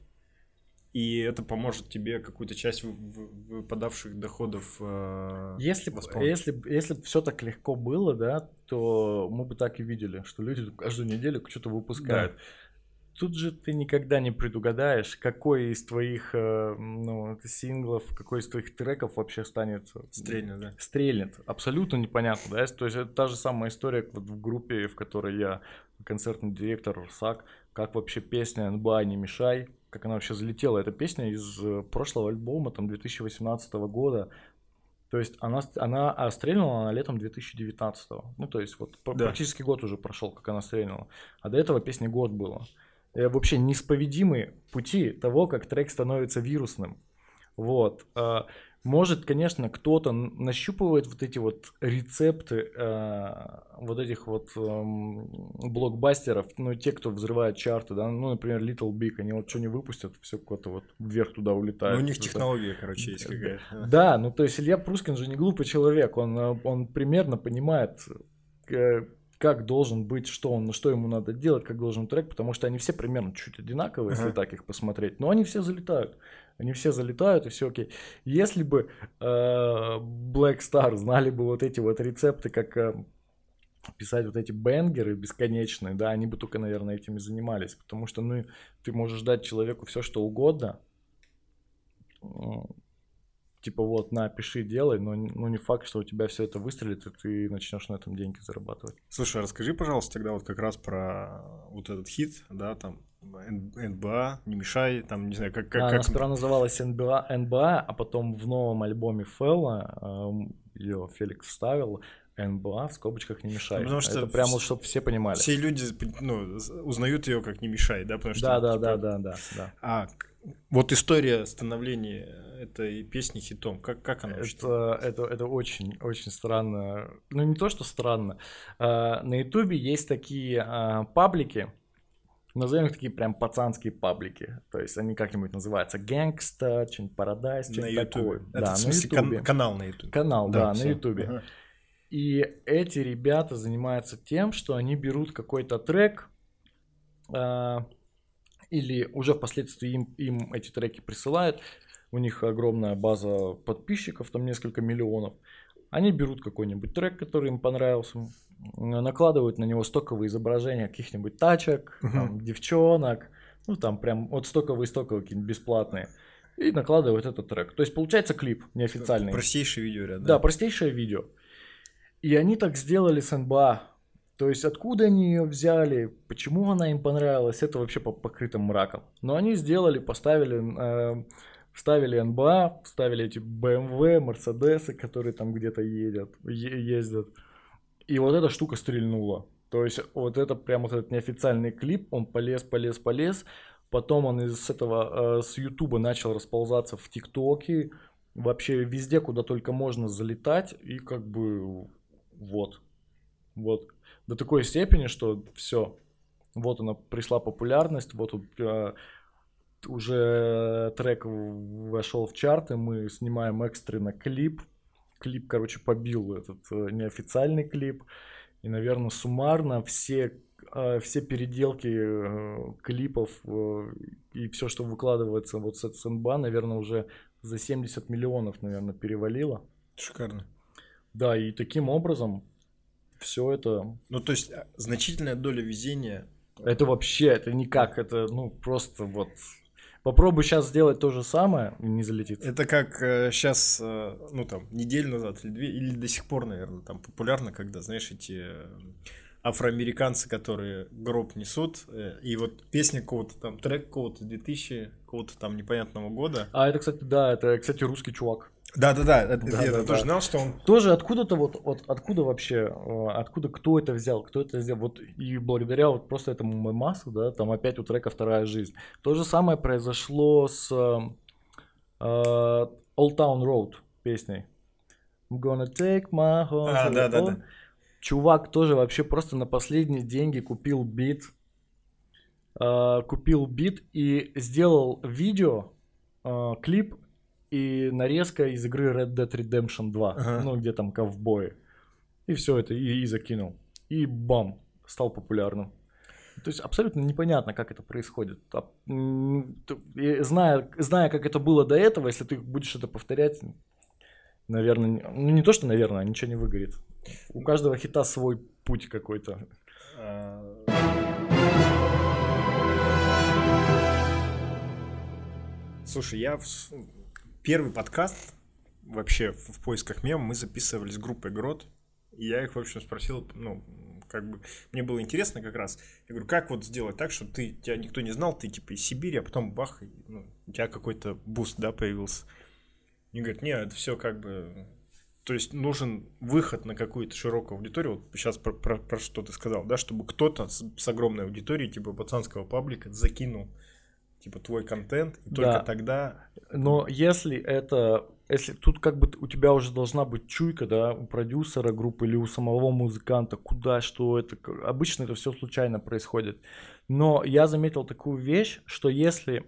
и это поможет тебе какую-то часть вы- вы- выпадавших доходов э, Если, если, если все так легко было, да, то мы бы так и видели, что люди каждую неделю что-то выпускают. Тут же ты никогда не предугадаешь, какой из твоих э, ну, синглов, какой из твоих треков вообще станет э, Стрельно, да. стрельнет. Абсолютно непонятно, да? То есть это та же самая история вот в группе, в которой я концертный директор Русак, как вообще песня «НБА не мешай», как она вообще залетела. Эта песня из э, прошлого альбома, там, 2018 года. То есть она, она стрельнула она летом 2019. Ну, то есть вот Да. практически год уже прошел, как она стрельнула. А до этого песни год было. Э, Вообще неисповедимые пути того, как трек становится вирусным. Вот. Может, конечно, кто-то нащупывает вот эти вот рецепты э, вот этих вот э, блокбастеров, ну, те, кто взрывает чарты, да, ну, например, Little Big, они вот что не выпустят, все куда-то вот вверх туда улетает. Ну, у них технология, короче, есть какая-то. Да, ну, то есть Илья Прускин же не глупый человек, он, э, он примерно понимает, э, как должен быть, что он, что ему надо делать, как должен трек, потому что они все примерно чуть одинаковые, ага. если так их посмотреть, но они все залетают. Они все залетают, и все окей. Если бы э, Black Star знали бы вот эти вот рецепты, как э, писать вот эти бенгеры бесконечные, да, они бы только, наверное, этими занимались. Потому что, ну, ты можешь дать человеку все, что угодно. Типа вот, на, пиши, делай, но ну, не факт, что у тебя все это выстрелит, и ты начнешь на этом деньги зарабатывать. Слушай, а расскажи, пожалуйста, тогда вот как раз про вот этот хит, да, там, НБА, не мешай, там, не знаю, как... как, Она как... сперва называлась НБА, НБА, а потом в новом альбоме Фэлла, эм, ее Феликс вставил, НБА в скобочках не мешай. Потому что это прямо, чтобы все понимали. Все люди ну, узнают ее как не мешай, да? Потому что, да, да, типа... да, да, да, да. А вот история становления этой песни хитом, как, как она это, это, это очень, очень странно. Ну, не то, что странно. А, на Ютубе есть такие а, паблики, Назовем их такие прям пацанские паблики. То есть они как-нибудь называются Gangsta, что-нибудь Paradise, что-нибудь такое. Это да, в смысле на кан- канал на YouTube. Канал, да, да на YouTube. Ага. И эти ребята занимаются тем, что они берут какой-то трек, э, или уже впоследствии им, им эти треки присылают. У них огромная база подписчиков, там несколько миллионов. Они берут какой-нибудь трек, который им понравился, накладывают на него стоковые изображения каких-нибудь тачек, там, девчонок, ну там прям вот стоковые стоковые какие-нибудь бесплатные. И накладывают этот трек. То есть получается клип неофициальный. Простейшее видео, да? Да, простейшее видео. И они так сделали с НБА. То есть откуда они ее взяли, почему она им понравилась, это вообще по покрытым мраком. Но они сделали, поставили, э, вставили НБА, вставили эти BMW, Мерседесы, которые там где-то едят, ездят. И вот эта штука стрельнула. То есть вот это прям вот этот неофициальный клип, он полез, полез, полез. Потом он из этого, э, с Ютуба начал расползаться в ТикТоке. Вообще везде, куда только можно залетать. И как бы вот. Вот. До такой степени, что все. Вот она пришла популярность, вот э, уже трек вошел в чарты, мы снимаем экстренно клип, клип, короче, побил этот э, неофициальный клип. И, наверное, суммарно все, э, все переделки э, клипов и все, что выкладывается вот с СНБА, наверное, уже за 70 миллионов, наверное, перевалило. Шикарно. Да, и таким образом все это... Ну, то есть значительная доля везения... Это вообще, это никак, это, ну, просто вот Попробуй сейчас сделать то же самое, не залетит. Это как э, сейчас, э, ну там, неделю назад или две, или до сих пор, наверное, там популярно, когда, знаешь, эти э, афроамериканцы, которые гроб несут, э, и вот песня какого-то там, трек какого-то 2000, какого-то там непонятного года. А это, кстати, да, это, кстати, русский чувак. Да, да, да, это, да, я да, тоже да. знал, что он. Тоже откуда-то вот, вот откуда вообще, э, откуда кто это взял, кто это взял, вот и благодаря вот просто этому мемасу, да, там опять у трека вторая жизнь. То же самое произошло с uh, Old Town Road песней. I'm gonna take my home. А, да, да, да. Чувак тоже вообще просто на последние деньги купил бит, uh, купил бит и сделал видео, uh, клип и нарезка из игры Red Dead Redemption 2, ага. ну, где там ковбои. И все это, и, и закинул. И бам, стал популярным. То есть абсолютно непонятно, как это происходит. Зная, зная, как это было до этого, если ты будешь это повторять, наверное, ну не то, что, наверное, ничего не выгорит. У каждого хита свой путь какой-то. А, слушай, я первый подкаст вообще в поисках мем мы записывали с группой Грот. И я их, в общем, спросил, ну, как бы, мне было интересно как раз. Я говорю, как вот сделать так, чтобы ты, тебя никто не знал, ты типа из Сибири, а потом бах, ну, у тебя какой-то буст, да, появился. И говорят, нет, это все как бы... То есть нужен выход на какую-то широкую аудиторию. Вот сейчас про, про, про что ты сказал, да, чтобы кто-то с, с огромной аудиторией, типа пацанского паблика, закинул Типа твой контент, и только Да. тогда... Но если это, если тут как бы у тебя уже должна быть чуйка, да, у продюсера группы или у самого музыканта, куда, что это, обычно это все случайно происходит. Но я заметил такую вещь, что если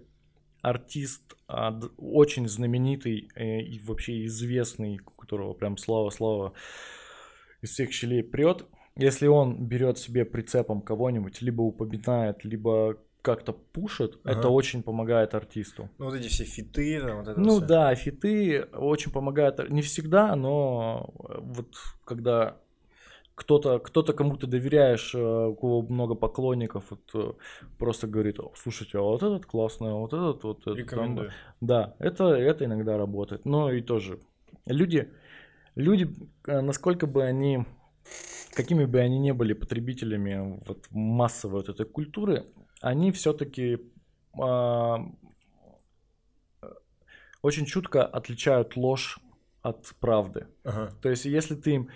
артист а, очень знаменитый э, и вообще известный, у которого прям слава-слава из всех щелей прет, если он берет себе прицепом кого-нибудь, либо упоминает, либо как-то пушит, Ага. это очень помогает артисту. Ну, вот эти все фиты, там, вот это Ну всё. да, фиты очень помогают. Не всегда, но э, вот когда кто-то, кто-то кому ты доверяешь, э, у кого много поклонников, вот, э, просто говорит, «О, слушайте, а вот этот классный, а вот этот вот. этот там». Рекомендую. Да, это, это иногда работает. Но и тоже люди, люди, насколько бы они, какими бы они ни были потребителями вот массовой вот этой культуры, они все-таки очень чутко отличают ложь от правды. Ага. То есть, если ты им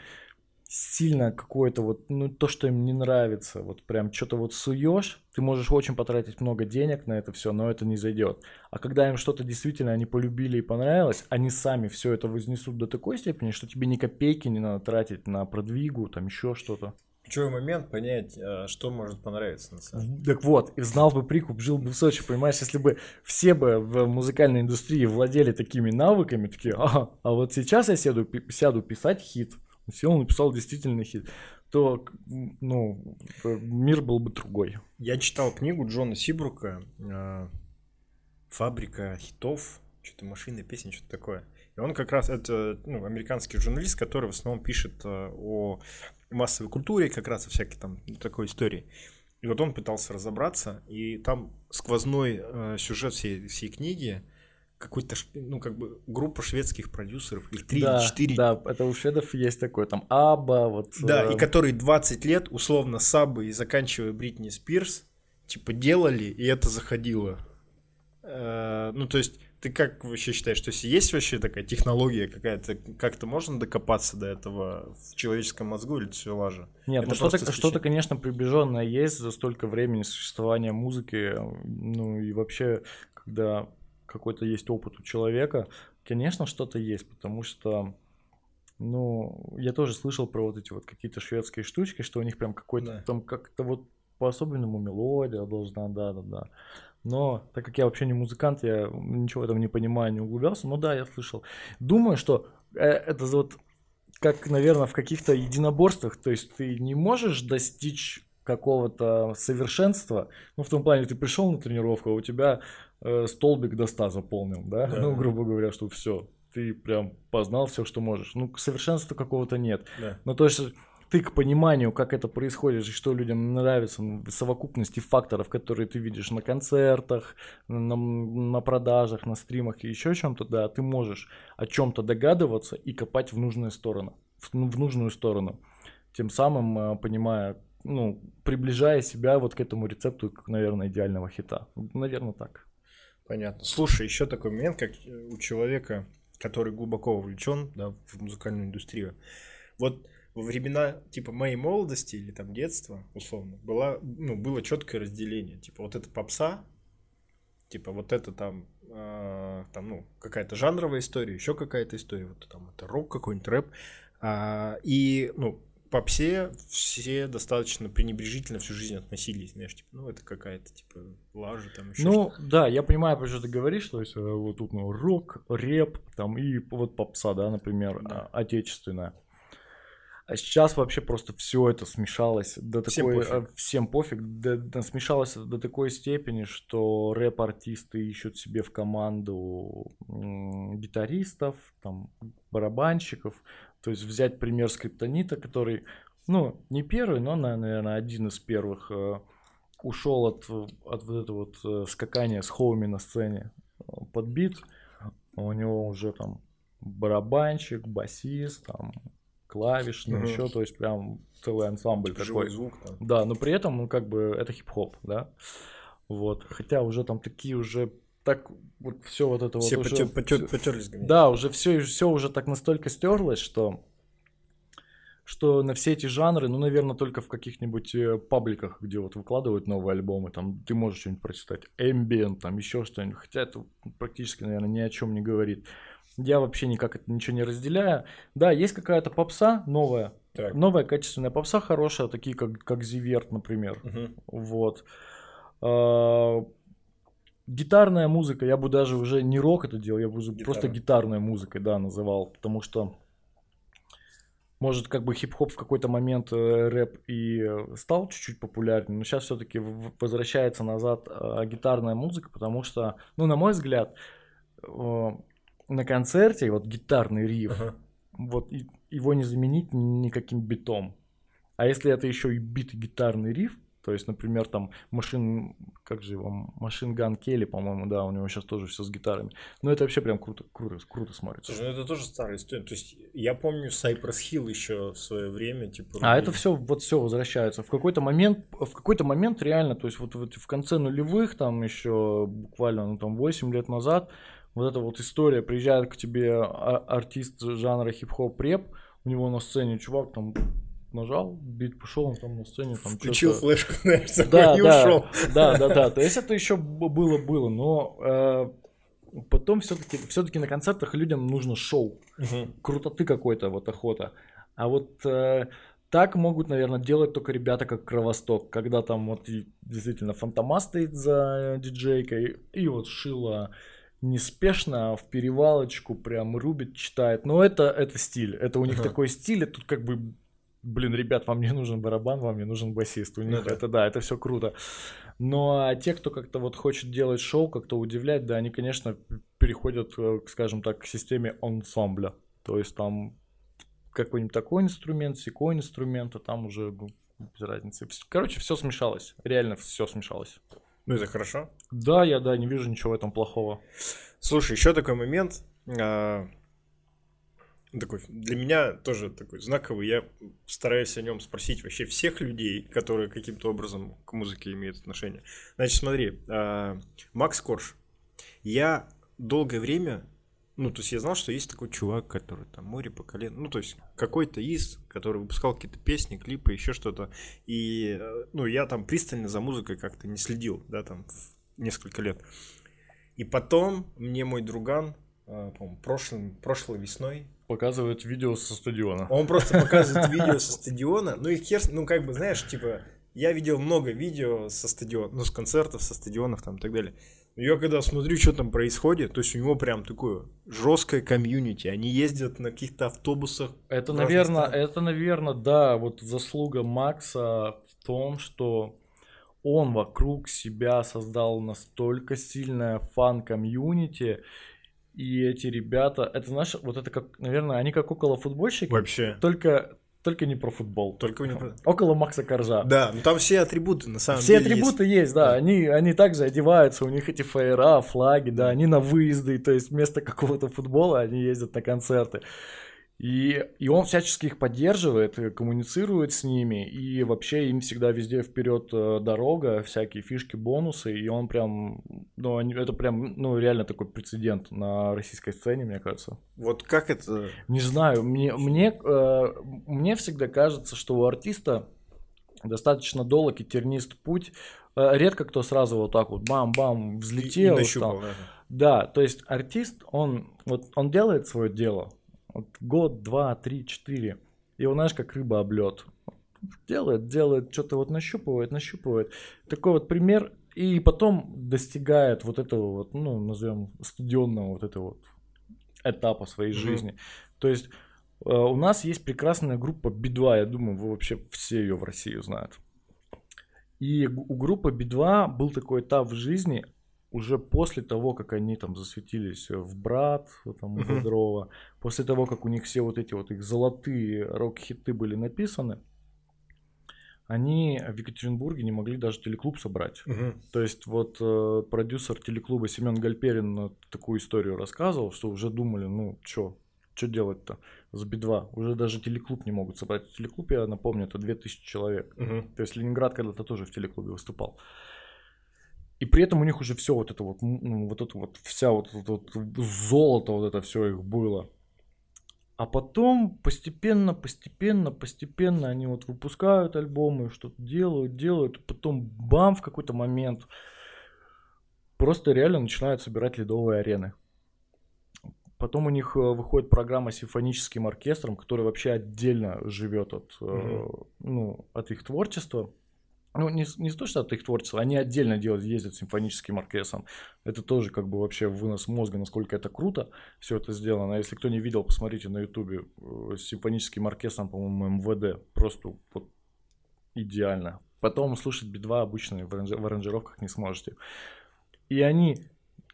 сильно какое-то вот, ну, то, что им не нравится, вот прям что-то вот суешь, ты можешь очень потратить много денег на это все, но это не зайдет. А когда им что-то действительно они полюбили и понравилось, они сами все это вознесут до такой степени, что тебе ни копейки не надо тратить на продвигу, там еще что-то. Ключевой момент понять, э, что может понравиться на самом деле. Так вот, и знал бы прикуп, жил бы в Сочи, понимаешь, если бы все бы в музыкальной индустрии владели такими навыками, такие, ага, а вот сейчас я сяду, сяду писать хит, сел, написал действительно хит, то, ну, э, мир был бы другой. Я читал книгу Джона Сибрука э, «Фабрика хитов», что-то машины, песни, что-то такое. И он как раз, это ну, американский журналист, который в основном пишет о массовой культуре, как раз о всякой там такой истории. И вот он пытался разобраться, и там сквозной э, сюжет всей, всей книги какой-то, ну, как бы группа шведских продюсеров, их три да, или четыре Да, это у шведов есть такое, там, Аба, вот. Да, э, и которые 20 лет, условно, Сабы и заканчивая Бритни Спирс, типа, делали, и это заходило. Э, Ну, то есть, ты как вообще считаешь, что если есть вообще такая технология какая-то, как-то можно докопаться до этого в человеческом мозгу или все лажа? Нет, Это ну что-то, что-то, конечно, приближенное есть за столько времени существования музыки, ну и вообще, когда какой-то есть опыт у человека, конечно, что-то есть, потому что, ну, я тоже слышал про вот эти вот какие-то шведские штучки, что у них прям какой-то Да. там как-то вот по-особенному мелодия должна, да-да-да. Но так как я вообще не музыкант, я ничего в этом не понимаю, не углублялся, но да, я слышал. Думаю, что э, это вот как, наверное, в каких-то единоборствах, то есть ты не можешь достичь какого-то совершенства, ну, в том плане, ты пришел на тренировку, а у тебя э, столбик до 100 заполнил, да, Да. ну, грубо говоря, что все, ты прям познал все, что можешь. Ну, совершенства какого-то нет. Да. Ну, то есть ты к пониманию, как это происходит и что людям нравится, ну, в совокупности факторов, которые ты видишь на концертах, на, на продажах, на стримах и еще чем-то, да, ты можешь о чем-то догадываться и копать в нужную сторону, в, ну, в нужную сторону, тем самым э, понимая, ну, приближая себя вот к этому рецепту, как, наверное, идеального хита. Наверное, так. Понятно. Слушай, еще такой момент, как э, у человека, который глубоко вовлечен да, в музыкальную индустрию. Вот во времена типа моей молодости или там детства, условно, была, ну, было четкое разделение. Типа вот это попса, типа вот это там, э, там ну, какая-то жанровая история, еще какая-то история, вот там это рок какой-нибудь, рэп. А, и, ну, попсе все достаточно пренебрежительно всю жизнь относились, знаешь, типа, ну, это какая-то, типа, лажа, там еще Ну, да, я понимаю, про что ты говоришь, то есть э, вот тут ну, рок, рэп, там и вот попса, да, например, Да. а, отечественная. А сейчас вообще просто все это смешалось до Всем такой, пофиг. э, всем пофиг, до- до- смешалось до такой степени, что рэп-артисты ищут себе в команду гитаристов, там барабанщиков, то есть взять пример скриптонита, который, ну, не первый, но, на- наверное, один из первых э, ушел от, от вот этого вот э, скакания с хоуми на сцене под бит. У него уже там барабанщик, басист, там клавишный, еще, то есть прям целый ансамбль Типа такой. звук там. Да, но при этом, ну, как бы, это хип-хоп, да. Вот. Хотя уже там такие уже так вот все вот это Все вот уже потер- потер- всё- потерлись. гонять. да, уже все, все уже так настолько стерлось, что что на все эти жанры, ну, наверное, только в каких-нибудь э, пабликах, где вот выкладывают новые альбомы, там ты можешь что-нибудь прочитать, ambient, там еще что-нибудь, хотя это практически, наверное, ни о чем не говорит. Я вообще никак это ничего не разделяю. Да, есть какая-то попса новая, Так. новая качественная попса хорошая, такие как, как Зиверт, например. Мгм. Вот. А, Гитарная музыка, я бы даже уже не рок это делал, я бы уже просто Гитара. гитарной музыкой, да, называл, потому что может как бы хип-хоп в какой-то момент э, рэп и э, стал чуть-чуть популярнее, но сейчас все-таки возвращается назад э, гитарная музыка, потому что, ну, на мой взгляд, э, на концерте вот гитарный риф, Ага. вот и- его не заменить никаким битом. А если это еще и бит и гитарный риф, то есть, например, там машин, как же его, Машин Ган Келли, по-моему, да, у него сейчас тоже все с гитарами. Ну, это вообще прям круто, круто, круто смотрится. Слушай, ну это тоже старая история. То есть я помню Cypress Hill еще в свое время, типа. А рубили. это все, вот все возвращается. В какой-то момент, в какой-то момент реально, то есть вот, вот в конце нулевых, там еще буквально, ну там 8 лет назад, вот эта вот история, приезжает к тебе а- артист жанра хип-хоп реп, у него на сцене чувак там нажал, бит пошел, он там на сцене там Включил флешку, такой да, и да, ушел. да, да, да. То есть это еще было, было, но э, потом все-таки, все-таки на концертах людям нужно шоу Мгм. крутоты какой-то вот охота. А вот э, так могут, наверное, делать только ребята как Кровосток, когда там вот действительно Фантома стоит за э, диджейкой, и вот Шила неспешно в перевалочку прям рубит, читает. Но это, это стиль, это у них Ага. такой стиль, и тут как бы, блин, ребят, вам не нужен барабан, вам не нужен басист. У Ну них да. это, да, это все круто. Но а те, кто как-то вот хочет делать шоу, как-то удивлять, да, они, конечно, переходят, э, скажем так, к системе ансамбля. То есть там какой-нибудь такой инструмент, секой инструмент, а там уже ну, без разницы. Короче, все смешалось. Реально все смешалось. Ну это хорошо. Да, я да, не вижу ничего в этом плохого. Слушай, еще такой момент. а, Такой, для меня тоже такой знаковый. Я стараюсь о нем спросить вообще всех людей, которые каким-то образом к музыке имеют отношение. Значит, смотри, а, Макс Корж. Я долгое время, ну, то есть я знал, что есть такой чувак, который там море по колено, ну, то есть какой-то из, который выпускал какие-то песни, клипы, еще что-то. И, э, ну, я там пристально за музыкой как-то не следил, да, там, в несколько лет. И потом мне мой друган, э, по-моему, прошлым, прошлой весной, Показывают видео со стадиона. он просто показывает видео со стадиона. Ну и хер, ну как бы, знаешь, типа, я видел много видео со стадиона, ну с концертов, со стадионов там и так далее. Я когда смотрю, что там происходит, то есть у него прям такое жесткое комьюнити. Они ездят на каких-то автобусах. Это, наверное, страны. это, наверное, да, вот заслуга Макса в том, что он вокруг себя создал настолько сильное фан-комьюнити, и эти ребята, это знаешь, вот это как, наверное, они как околофутбольщики, Вообще. только, только не про футбол. Только не про- Около Макса Коржа. Да, ну там все атрибуты на самом Все деле атрибуты есть, да. Да. Они, они также одеваются, у них эти фаера, флаги, да, они на выезды, то есть вместо какого-то футбола они ездят на концерты. И, и он всячески их поддерживает, э, коммуницирует с ними, и вообще им всегда везде вперед э, дорога, всякие фишки, бонусы, и он прям, ну, они- это прям, ну, реально такой прецедент на российской сцене, мне кажется. Вот как это... Не знаю, мне, мне, э, мне всегда кажется, что у артиста достаточно долг и тернист путь. Э, редко кто сразу вот так вот бам-бам и- и взлетел. нащупал, стал. да. Да, то есть артист, он, вот, он делает свое дело. Вот год, два, три, четыре. И он, знаешь, как рыба об лед. Делает, делает, что-то вот нащупывает, нащупывает. Такой вот пример. И потом достигает вот этого вот, ну, назовем, стадионного вот этого вот этапа своей Мгм. жизни. То есть э, у нас есть прекрасная группа Би-2, я думаю, вы вообще все ее в России знают. И у группы Би-2 был такой этап в жизни, уже после того, как они там засветились в Брат, там у. Бодрова, после того, как у них все вот эти вот их золотые рок-хиты были написаны, они в Екатеринбурге не могли даже телеклуб собрать. То есть вот э, продюсер телеклуба Семен Гальперин такую историю рассказывал, что уже думали, ну чё, что делать-то с Би-2? Уже даже телеклуб не могут собрать. Телеклуб, я напомню, это 2000 человек. То есть Ленинград когда-то тоже в телеклубе выступал. И при этом у них уже все вот это вот, ну, вот это вот, вся вот, это вот золото вот это все их было. А потом постепенно, постепенно, постепенно они вот выпускают альбомы, что-то делают, делают, потом бам в какой-то момент просто реально начинают собирать ледовые арены. Потом у них э, выходит программа с симфоническим оркестром, который вообще отдельно живет от, mm-hmm. ну, от их творчества. Ну, не, не то, что от их творчества, они отдельно делают, ездят симфоническим оркестром. Это тоже как бы вообще вынос мозга, насколько это круто, все это сделано. А если кто не видел, посмотрите на ютубе э, с симфоническим оркестром, по-моему, МВД. Просто вот идеально. Потом слушать Би-2 обычно в аранжировках не сможете. И они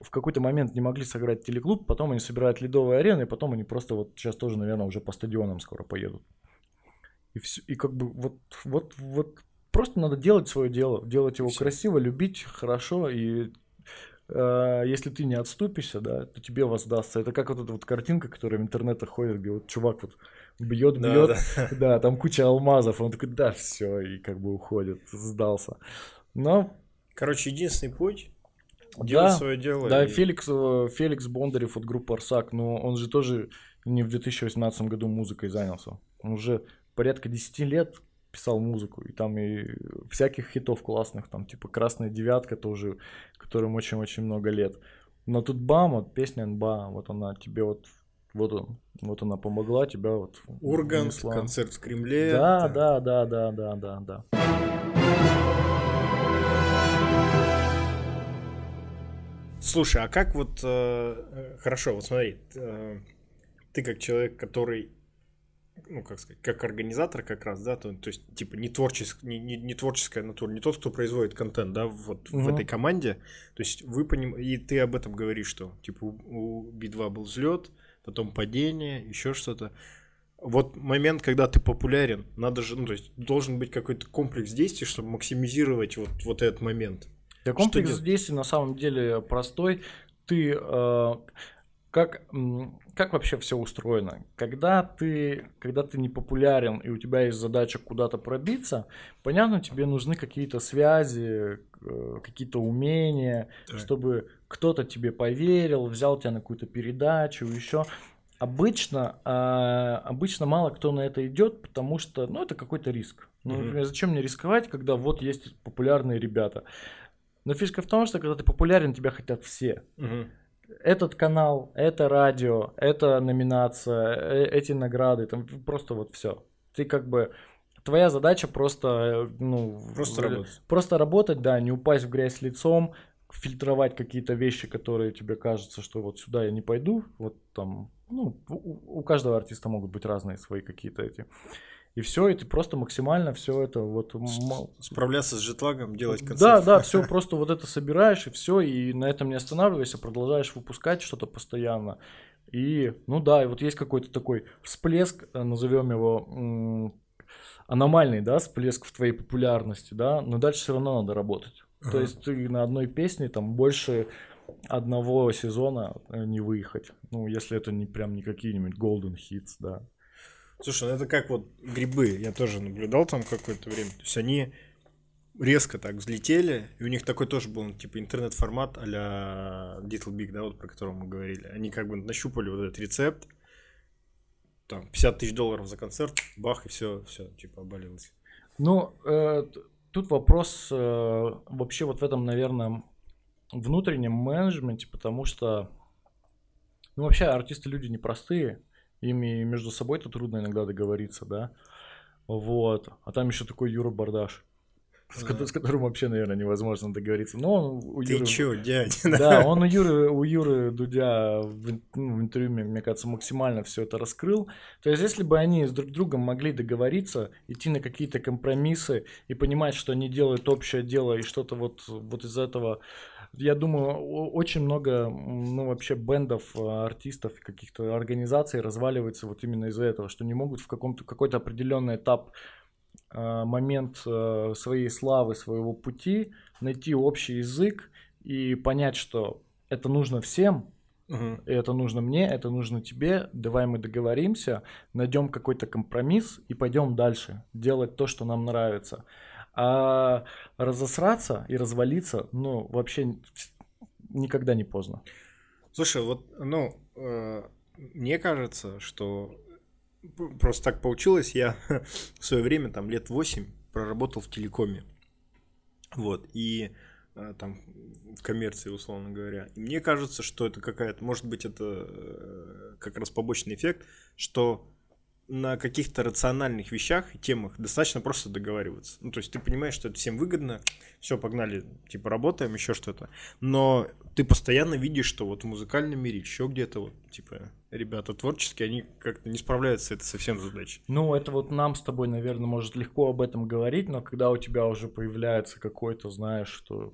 в какой-то момент не могли сыграть телеклуб, потом они собирают ледовые арены, и потом они просто вот сейчас тоже, наверное, уже по стадионам скоро поедут. И, все, и как бы вот, вот, вот просто надо делать свое дело, делать его все. красиво, любить хорошо, и э, если ты не отступишься, да, то тебе воздастся. Это как вот эта вот картинка, которая в интернете ходит, где вот чувак вот бьет, бьет, да, да. да, там куча алмазов, он такой, да, все, и как бы уходит, сдался. Но... Короче, единственный путь делать да, свое дело. Да, и... Феликс, э, Феликс Бондарев от группы Арсак, но он же тоже не в 2018 году музыкой занялся. Он уже порядка 10 лет писал музыку, и там и всяких хитов классных, там типа «Красная девятка» тоже, которым очень-очень много лет. Но тут бам, вот песня НБА, вот она тебе вот вот он, вот она помогла, тебя вот. Ургант, концерт в Кремле. Да, да, да, да, да, да, да. Слушай, а как вот э, э, хорошо, вот смотри, э, ты как человек, который ну, как сказать, как организатор как раз, да, то, то есть, типа, не, творческ, не, не, не творческая натура, не тот, кто производит контент, да, вот угу. в этой команде, то есть, вы поним... и ты об этом говоришь, что, типа, у, у Би-2 был взлет, потом падение, еще что-то. Вот момент, когда ты популярен, надо же, ну, то есть, должен быть какой-то комплекс действий, чтобы максимизировать вот, вот этот момент. Да комплекс действий на самом деле простой. Ты э, как, как вообще все устроено? Когда ты, когда ты не популярен и у тебя есть задача куда-то пробиться, понятно, тебе нужны какие-то связи, э, какие-то умения, так. чтобы кто-то тебе поверил, взял тебя на какую-то передачу, еще. Обычно, э, обычно мало кто на это идет, потому что, ну, это какой-то риск. Ну, например, зачем мне рисковать, когда вот есть популярные ребята? Но фишка в том, что когда ты популярен, тебя хотят все. Угу. Этот канал, это радио, это номинация, э, эти награды, там просто вот все. Ты как бы твоя задача просто, э, ну, просто работать. Просто работать, да, не упасть в грязь лицом, фильтровать какие-то вещи, которые тебе кажутся, что вот сюда я не пойду, вот там, ну, у, у каждого артиста могут быть разные свои какие-то эти и все, и ты просто максимально все это вот... Справляться с жетлагом, делать концерт. Да, да, все, просто вот это собираешь, и все, и на этом не останавливайся, продолжаешь выпускать что-то постоянно. И, ну да, и вот есть какой-то такой всплеск, э, назовем его аномальный, да, всплеск в твоей популярности, да, но дальше все равно надо работать. Ага. То есть ты на одной песне там больше одного сезона э, не выехать. Ну, если это не прям не какие-нибудь golden hits, да. Слушай, ну это как вот грибы, я тоже наблюдал там какое-то время. То есть они резко так взлетели, и у них такой тоже был, типа, интернет-формат а-ля Little Big, да, вот про который мы говорили. Они как бы нащупали вот этот рецепт, там, 50 тысяч долларов за концерт, бах, и все, все, типа, обвалилось. Ну, э, тут вопрос э, вообще вот в этом, наверное, внутреннем менеджменте, потому что, ну, вообще артисты люди непростые, ими между собой-то трудно иногда договориться, да. Вот. А там еще такой Юра Бардаш. С, с которым вообще, наверное, невозможно договориться. Но он у Ты Юры... чё, дядь? Да, он у Юры, у Юры Дудя в, ну, в интервью, мне кажется, максимально все это раскрыл. То есть, если бы они с друг другом могли договориться, идти на какие-то компромиссы и понимать, что они делают общее дело и что-то вот, вот из этого я думаю, очень много, ну, вообще бендов, а, артистов, каких-то организаций разваливается вот именно из-за этого, что не могут в каком-то, какой-то определенный этап а, момент а, своей славы, своего пути найти общий язык и понять, что это нужно всем, Uh-huh. Это нужно мне, это нужно тебе. Давай мы договоримся, найдем какой-то компромисс и пойдем дальше делать то, что нам нравится. А разосраться и развалиться, ну, вообще никогда не поздно. Слушай, вот, ну, э, мне кажется, что просто так получилось, я в свое время, там, лет 8 проработал в телекоме. Вот, и э, там в коммерции, условно говоря. И мне кажется, что это какая-то, может быть, это э, как раз побочный эффект, что на каких-то рациональных вещах и темах достаточно просто договариваться. Ну, то есть ты понимаешь, что это всем выгодно, все, погнали, типа, работаем, еще что-то. Но ты постоянно видишь, что вот в музыкальном мире, еще где-то вот, типа, ребята творческие, они как-то не справляются с этой совсем задачей. Ну, это вот нам с тобой, наверное, может легко об этом говорить, но когда у тебя уже появляется какой-то, знаешь, что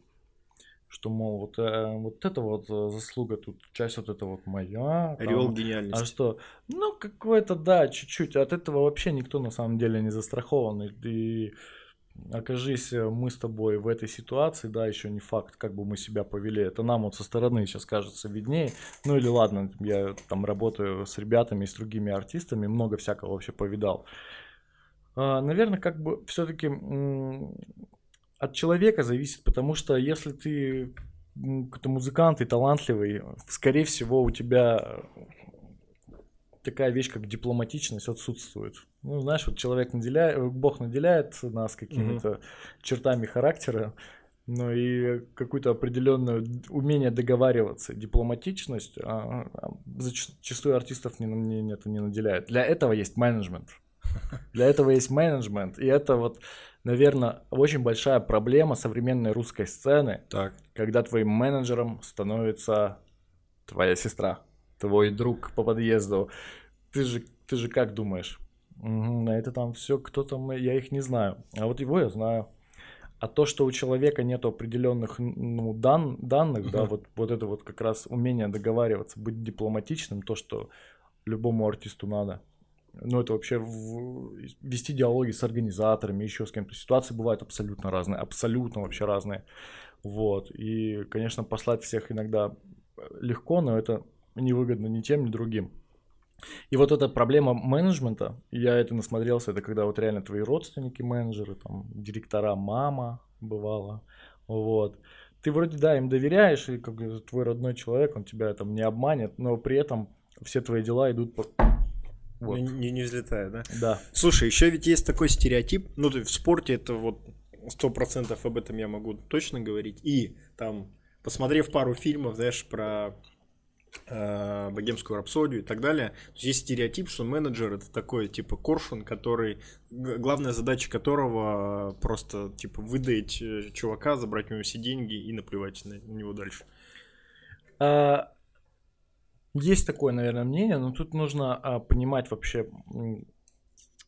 что, мол, вот, э, вот это вот э, заслуга тут, часть вот это вот моя. Ореол гениальности. А что? Ну, какое-то, да, чуть-чуть. От этого вообще никто на самом деле не застрахован. И, и окажись э, мы с тобой в этой ситуации, да, еще не факт, как бы мы себя повели. Это нам вот со стороны сейчас кажется виднее. Ну или ладно, я там работаю с ребятами и с другими артистами, много всякого вообще повидал. А, наверное, как бы все-таки от человека зависит, потому что если ты какой-то музыкант и талантливый, скорее всего, у тебя такая вещь, как дипломатичность отсутствует. Ну, знаешь, вот человек наделяет, Бог наделяет нас какими-то mm-hmm. чертами характера, но и какое-то определенное умение договариваться, дипломатичность, а, а зачастую артистов не, не, это не наделяет. Для этого есть менеджмент. Для этого есть менеджмент, и это вот наверное, очень большая проблема современной русской сцены, так. когда твоим менеджером становится твоя сестра, твой друг по подъезду. Ты же, ты же как думаешь? Угу, это там все кто там, я их не знаю. А вот его я знаю. А то, что у человека нет определенных ну, дан, данных, да, вот, вот это вот как раз умение договариваться, быть дипломатичным, то, что любому артисту надо ну, это вообще в... вести диалоги с организаторами, еще с кем-то. Ситуации бывают абсолютно разные, абсолютно вообще разные. Вот. И, конечно, послать всех иногда легко, но это невыгодно ни тем, ни другим. И вот эта проблема менеджмента, я это насмотрелся, это когда вот реально твои родственники менеджеры, там, директора, мама бывала, вот. Ты вроде, да, им доверяешь, и как твой родной человек, он тебя там не обманет, но при этом все твои дела идут по вот. Не, не взлетает, да? Да. Слушай, еще ведь есть такой стереотип, ну, в спорте это вот сто процентов об этом я могу точно говорить. И там, посмотрев пару фильмов, знаешь, про э, богемскую рапсодию и так далее, есть стереотип, что менеджер это такой типа коршун, который главная задача которого просто типа выдать э, чувака, забрать у него все деньги и наплевать на него дальше. А, есть такое, наверное, мнение, но тут нужно а, понимать вообще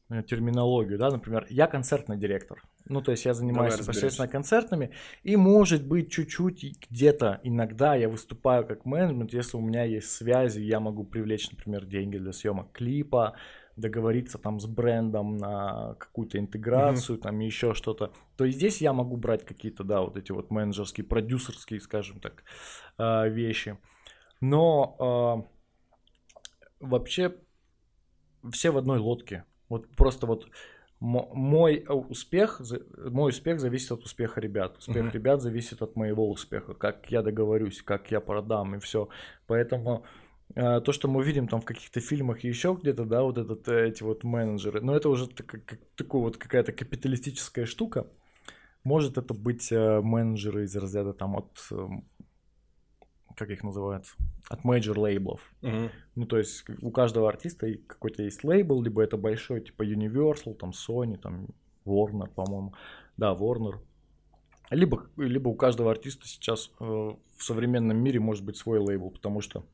э, терминологию, да, например, я концертный директор, ну, то есть я занимаюсь Давай непосредственно концертами, и может быть чуть-чуть где-то иногда я выступаю как менеджмент, если у меня есть связи, я могу привлечь, например, деньги для съемок клипа, договориться там с брендом на какую-то интеграцию, mm-hmm. там еще что-то, то и здесь я могу брать какие-то, да, вот эти вот менеджерские, продюсерские, скажем так, а, вещи. Но э, вообще все в одной лодке. Вот просто вот мой успех, мой успех зависит от успеха ребят. Успех uh-huh. ребят зависит от моего успеха, как я договорюсь, как я продам и все. Поэтому э, то, что мы видим там в каких-то фильмах и еще где-то, да, вот этот, эти вот менеджеры, но это уже так, как, такая вот какая-то капиталистическая штука. Может это быть э, менеджеры из разряда там от эм, как их называют, от major лейблов. Uh-huh. Ну, то есть у каждого артиста какой-то есть лейбл, либо это большой, типа Universal, там Sony, там Warner, по-моему. Да, Warner. Либо, либо у каждого артиста сейчас э, в современном мире может быть свой лейбл, потому что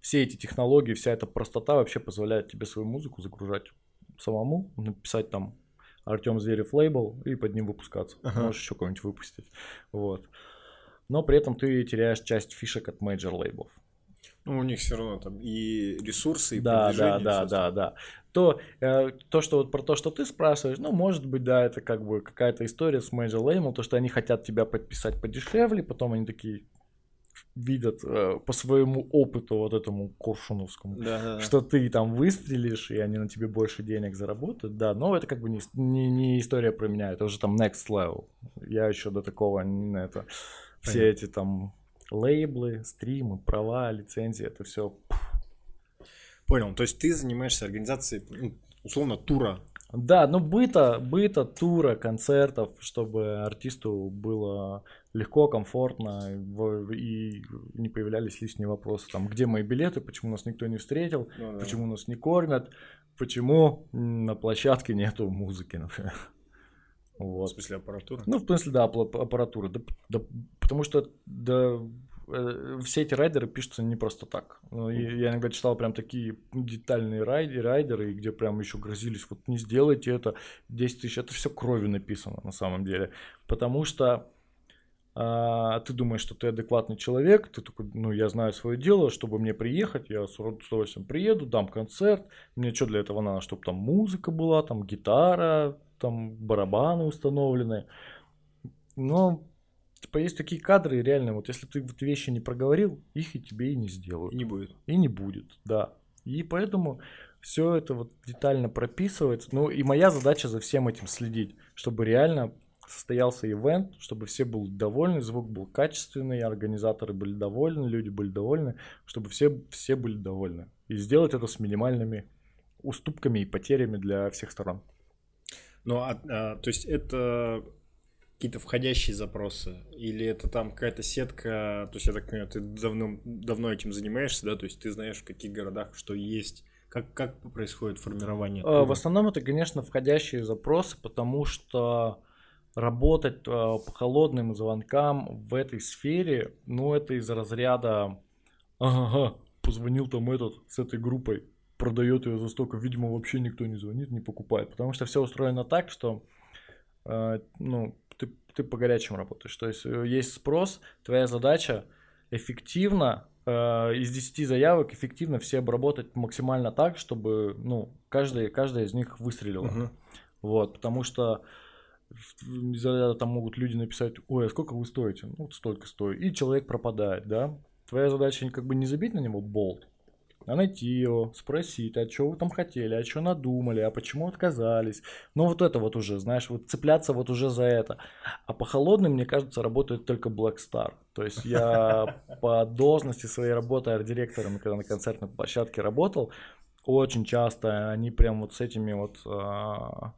все эти технологии, вся эта простота вообще позволяет тебе свою музыку загружать самому, написать там Артем Зверев лейбл и под ним выпускаться. Ага. Можешь еще кого-нибудь выпустить. Вот но при этом ты теряешь часть фишек от major лейблов. Ну, у них все равно там и ресурсы, и да, да, да, да, да. То, э, то, что вот про то, что ты спрашиваешь, ну, может быть, да, это как бы какая-то история с Major Label, то, что они хотят тебя подписать подешевле, потом они такие видят э, по своему опыту вот этому коршуновскому, да, да, что ты там выстрелишь, и они на тебе больше денег заработают, да, но это как бы не, не, не история про меня, это уже там next level. Я еще до такого не это все эти там лейблы, стримы, права, лицензии, это все. Понял, то есть ты занимаешься организацией, ну, условно, тура. Да, ну быта, быта, тура, концертов, чтобы артисту было легко, комфортно и не появлялись лишние вопросы. Там, где мои билеты, почему нас никто не встретил, ну, да. почему нас не кормят, почему на площадке нету музыки, например. Вот. В смысле аппаратура? Ну, в смысле, да, аппаратура. Да, да, потому что да, э, все эти райдеры пишутся не просто так. Ну, я иногда читал прям такие детальные райдеры, райдеры, где прям еще грозились, вот не сделайте это, 10 тысяч, это все кровью написано на самом деле. Потому что а, ты думаешь, что ты адекватный человек, ты такой, ну, я знаю свое дело, чтобы мне приехать, я с удовольствием приеду, дам концерт, мне что для этого надо, чтобы там музыка была, там гитара, там барабаны установлены. Но типа есть такие кадры, реально, вот если ты вот вещи не проговорил, их и тебе и не сделают. И не будет. И не будет, да. И поэтому все это вот детально прописывается. Ну и моя задача за всем этим следить, чтобы реально состоялся ивент, чтобы все были довольны, звук был качественный, организаторы были довольны, люди были довольны, чтобы все, все были довольны. И сделать это с минимальными уступками и потерями для всех сторон. Ну, а, а, то есть это какие-то входящие запросы? Или это там какая-то сетка? То есть, я так понимаю, ты давно, давно этим занимаешься, да? То есть, ты знаешь, в каких городах что есть? Как, как происходит формирование? А, в основном это, конечно, входящие запросы, потому что работать а, по холодным звонкам в этой сфере, ну, это из разряда ага, позвонил там этот с этой группой, продает ее за столько, видимо, вообще никто не звонит, не покупает. Потому что все устроено так, что э, ну, ты, ты по горячим работаешь. То есть э, есть спрос, твоя задача эффективно э, из 10 заявок эффективно все обработать максимально так, чтобы ну, каждая, каждая из них выстрелила. Uh-huh. Вот, потому что из там могут люди написать, ой, а сколько вы стоите? Ну, вот столько стою. И человек пропадает, да? Твоя задача как бы не забить на него болт, а найти его, спросить, а что вы там хотели, а что надумали, а почему отказались. Ну вот это вот уже, знаешь, вот цепляться вот уже за это. А по холодным, мне кажется, работает только Black Star. То есть я по должности своей работы арт-директором, когда на концертной площадке работал, очень часто они прям вот с этими вот а,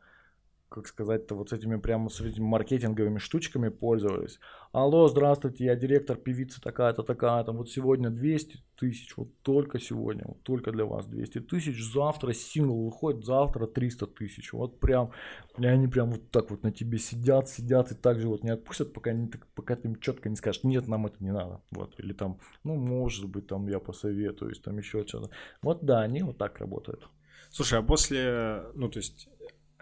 как сказать-то, вот с этими прямо с этими маркетинговыми штучками пользовались. Алло, здравствуйте, я директор певицы такая-то, такая-то, вот сегодня 200 тысяч, вот только сегодня, вот только для вас 200 тысяч, завтра сингл выходит, завтра 300 тысяч, вот прям, и они прям вот так вот на тебе сидят, сидят и так же вот не отпустят, пока, не, пока ты им четко не скажешь, нет, нам это не надо, вот, или там, ну, может быть, там я посоветуюсь, там еще что-то. Вот да, они вот так работают. Слушай, а после, ну, то есть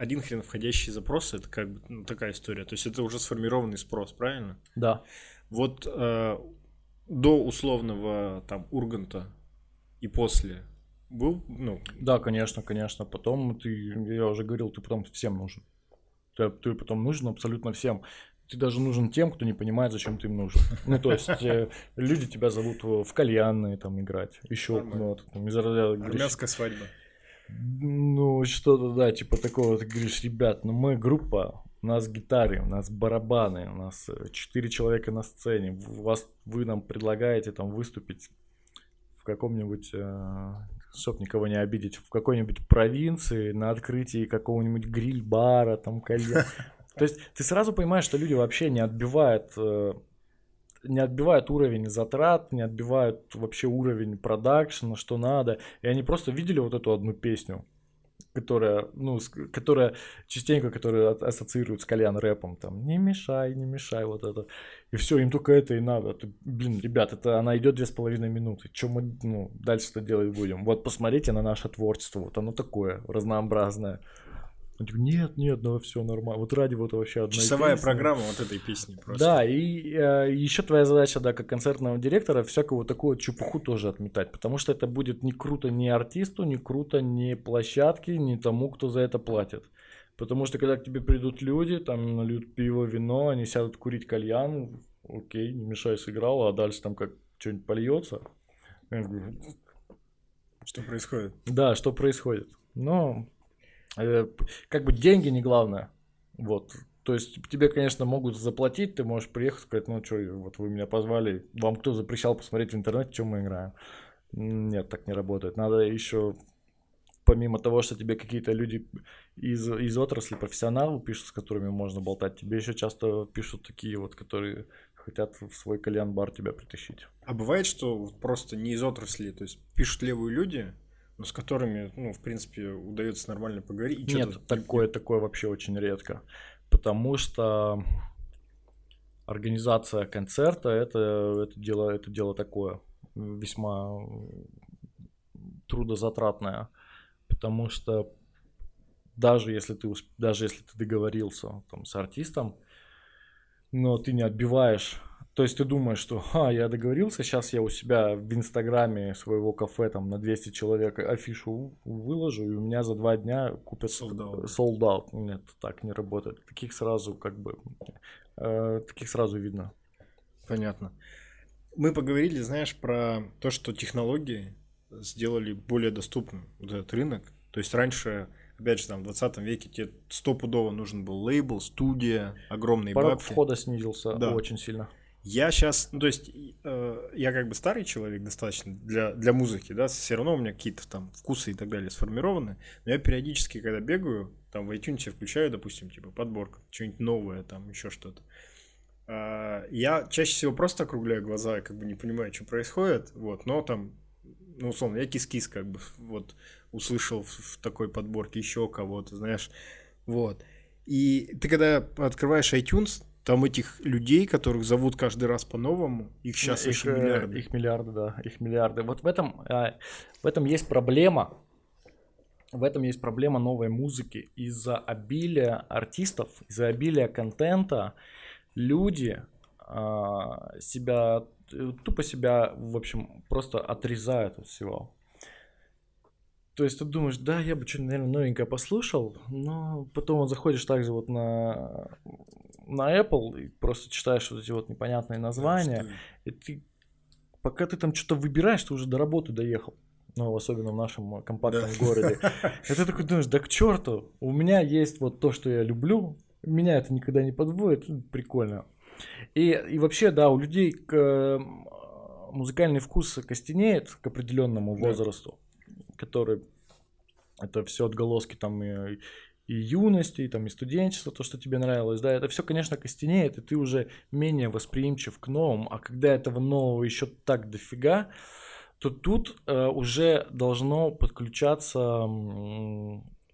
один хрен входящий запрос, это как бы ну, такая история. То есть это уже сформированный спрос, правильно? Да. Вот э, до условного там Урганта и после был, ну... Да, конечно, конечно. Потом ты, я уже говорил, ты потом всем нужен. Ты, ты потом нужен абсолютно всем. Ты даже нужен тем, кто не понимает, зачем ты им нужен. Ну, то есть, э, люди тебя зовут в кальянные там играть, еще ну, вот, там, из Армянская свадьба. Ну, что-то, да, типа такого, ты говоришь, ребят, ну мы группа, у нас гитары, у нас барабаны, у нас э, четыре человека на сцене, у вас, вы нам предлагаете там выступить в каком-нибудь, э, чтоб никого не обидеть, в какой-нибудь провинции на открытии какого-нибудь гриль-бара, там, кальян. То есть ты сразу понимаешь, что люди вообще не отбивают э, не отбивают уровень затрат, не отбивают вообще уровень продакшена, что надо. И они просто видели вот эту одну песню, которая, ну, которая частенько, которая ассоциируют с кальян рэпом, там, не мешай, не мешай, вот это. И все, им только это и надо. Ты, блин, ребят, это она идет две с половиной минуты. Чем мы, ну, дальше-то делать будем? Вот посмотрите на наше творчество, вот оно такое, разнообразное. Он типа, нет, нет, да все нормально. Вот ради вот вообще одной Часовая песни. программа вот этой песни просто. Да, и э, еще твоя задача, да, как концертного директора, всякую вот такую чепуху тоже отметать, потому что это будет не круто ни артисту, не круто ни площадке, ни тому, кто за это платит. Потому что когда к тебе придут люди, там нальют пиво, вино, они сядут курить кальян, окей, не мешай, сыграл, а дальше там как что-нибудь польется. Что происходит? Да, что происходит. Но как бы деньги не главное. Вот. То есть тебе, конечно, могут заплатить, ты можешь приехать сказать, ну что, вот вы меня позвали, вам кто запрещал посмотреть в интернете, чем мы играем. Нет, так не работает. Надо еще помимо того, что тебе какие-то люди из, из отрасли, профессионалы пишут, с которыми можно болтать, тебе еще часто пишут такие вот, которые хотят в свой кальян-бар тебя притащить. А бывает, что просто не из отрасли, то есть пишут левые люди, но с которыми, ну, в принципе, удается нормально поговорить. И Нет, такое, такое вообще очень редко. Потому что организация концерта это, это, дело, это дело такое весьма трудозатратное. Потому что даже если ты, даже если ты договорился там, с артистом, но ты не отбиваешь. То есть ты думаешь, что а, я договорился, сейчас я у себя в инстаграме своего кафе там на 200 человек афишу выложу, и у меня за два дня купят sold out. Sold out. Нет, так не работает. Таких сразу как бы, э, таких сразу видно. Понятно. Мы поговорили, знаешь, про то, что технологии сделали более доступным вот этот рынок. То есть раньше опять же, там, в 20 веке тебе стопудово нужен был лейбл, студия, огромные Порог бабки. входа снизился да. очень сильно. Я сейчас, ну, то есть, э, я как бы старый человек достаточно для, для музыки, да, все равно у меня какие-то там вкусы и так далее сформированы, но я периодически, когда бегаю, там в iTunes включаю, допустим, типа подборка, что-нибудь новое, там еще что-то. Э, я чаще всего просто округляю глаза, и как бы не понимаю, что происходит, вот, но там, ну, условно, я кис-кис, как бы, вот, услышал в, в такой подборке еще кого-то, знаешь. Вот. И ты когда открываешь iTunes, там этих людей, которых зовут каждый раз по-новому, их сейчас их, еще миллиарды. Их миллиарды, да, их миллиарды. Вот в этом, а, в этом есть проблема. В этом есть проблема новой музыки. Из-за обилия артистов, из-за обилия контента люди а, себя, тупо себя, в общем, просто отрезают от всего. То есть ты думаешь, да, я бы что-то, наверное, новенькое послушал, но потом вот заходишь также вот на, на Apple и просто читаешь вот эти вот непонятные названия, и ты, пока ты там что-то выбираешь, ты уже до работы доехал. Ну, особенно в нашем компактном да. городе. И ты такой думаешь, да к черту, у меня есть вот то, что я люблю, меня это никогда не подводит, ну, прикольно. И, и вообще, да, у людей к, музыкальный вкус костенеет к определенному да. возрасту который это все отголоски там и, и юности, и, там, и студенчества, то, что тебе нравилось, да, это все, конечно, костенеет, и ты уже менее восприимчив к новому, а когда этого нового еще так дофига, то тут э, уже должно подключаться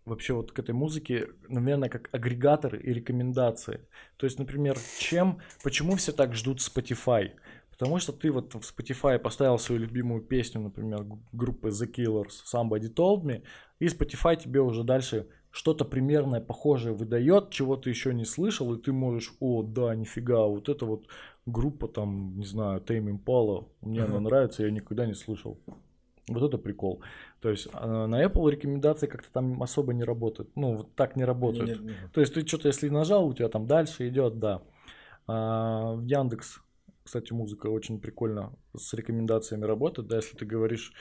вообще вот к этой музыке, наверное, как агрегаторы и рекомендации. То есть, например, чем, почему все так ждут Spotify? Потому что ты вот в Spotify поставил свою любимую песню, например, группы The Killers, Somebody Told Me, и Spotify тебе уже дальше что-то примерное похожее выдает, чего ты еще не слышал, и ты можешь, о, да, нифига, вот это вот группа там, не знаю, Tame Impala, мне она нравится, я никогда не слышал. Вот это прикол. То есть а, на Apple рекомендации как-то там особо не работают. Ну, вот так не работают. Нет, нет, нет. То есть ты что-то, если нажал, у тебя там дальше идет, да. А, в Яндекс кстати, музыка очень прикольно с рекомендациями работает, да, если ты говоришь,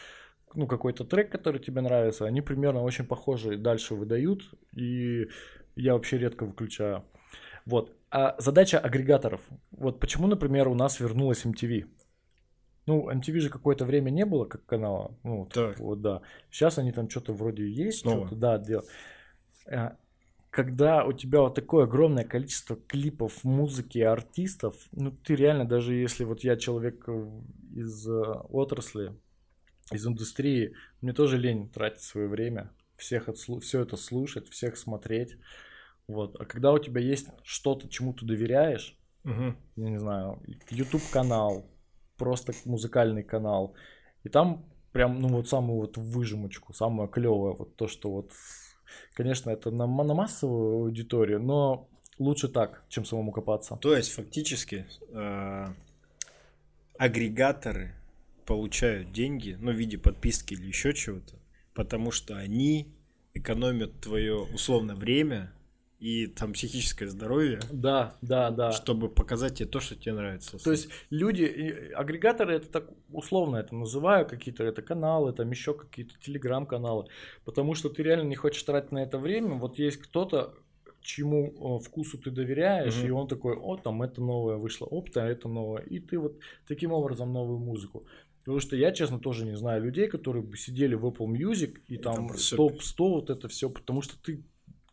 ну, какой-то трек, который тебе нравится, они примерно очень похожие дальше выдают, и я вообще редко выключаю. Вот. А задача агрегаторов. Вот почему, например, у нас вернулась MTV. Ну, MTV же какое-то время не было как канала. Ну, так. вот, да. Сейчас они там что-то вроде есть, что-то, да, делают когда у тебя вот такое огромное количество клипов, музыки, артистов, ну ты реально, даже если вот я человек э, из э, отрасли, из индустрии, мне тоже лень тратить свое время, всех отслу- все это слушать, всех смотреть. Вот. А когда у тебя есть что-то, чему ты доверяешь, угу. я не знаю, YouTube канал, просто музыкальный канал, и там прям, ну вот самую вот выжимочку, самое клевое, вот то, что вот Конечно, это на, на массовую аудиторию, но лучше так, чем самому копаться. То есть, фактически, э, агрегаторы получают деньги, ну, в виде подписки или еще чего-то, потому что они экономят твое условно время и там психическое здоровье. Да, да, да. Чтобы показать тебе то, что тебе нравится. То есть люди, агрегаторы, это так условно это называю, какие-то это каналы, там еще какие-то телеграм-каналы, потому что ты реально не хочешь тратить на это время. Вот есть кто-то, чему вкусу ты доверяешь, угу. и он такой, о, там это новое вышло, оп, да, это новое. И ты вот таким образом новую музыку. Потому что я, честно, тоже не знаю людей, которые бы сидели в Apple Music и, и там топ-100 вот это все, потому что ты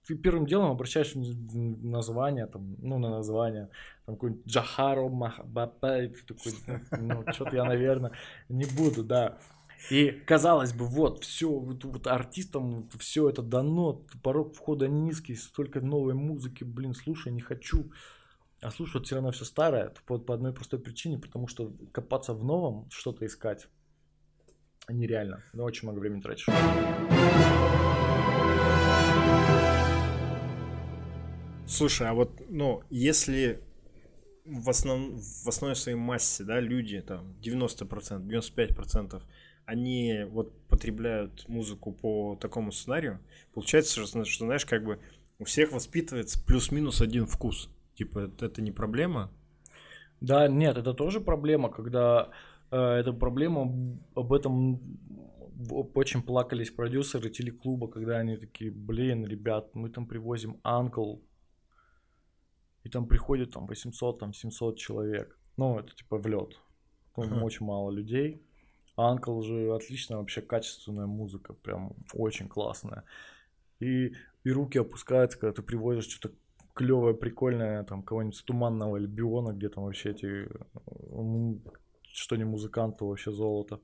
ты первым делом обращаешь название, там, ну, на название, там, какой-нибудь Джахаро Махабапа, и ты такой, ну, что-то я, наверное, не буду, да. И казалось бы, вот, все, вот, вот артистам все это дано, порог входа низкий, столько новой музыки, блин, слушай, не хочу. А слушать все равно все старое по, по одной простой причине, потому что копаться в новом, что-то искать нереально. Но очень много времени тратишь. Слушай, а вот, ну, если в, основ... в основной своей массе, да, люди, там, 90%, 95%, они вот потребляют музыку по такому сценарию, получается, что знаешь, как бы у всех воспитывается плюс-минус один вкус. Типа, это, не проблема? Да, нет, это тоже проблема, когда э, это проблема, об этом очень плакались продюсеры телеклуба, когда они такие, блин, ребят, мы там привозим Анкл, и там приходит там 800, там 700 человек. Ну, это типа в лед. Там uh-huh. очень мало людей. Анкл же отличная вообще качественная музыка, прям очень классная. И, и руки опускаются, когда ты привозишь что-то клевое, прикольное, там, кого-нибудь с туманного Альбиона, где там вообще эти, что не музыкант, то вообще золото.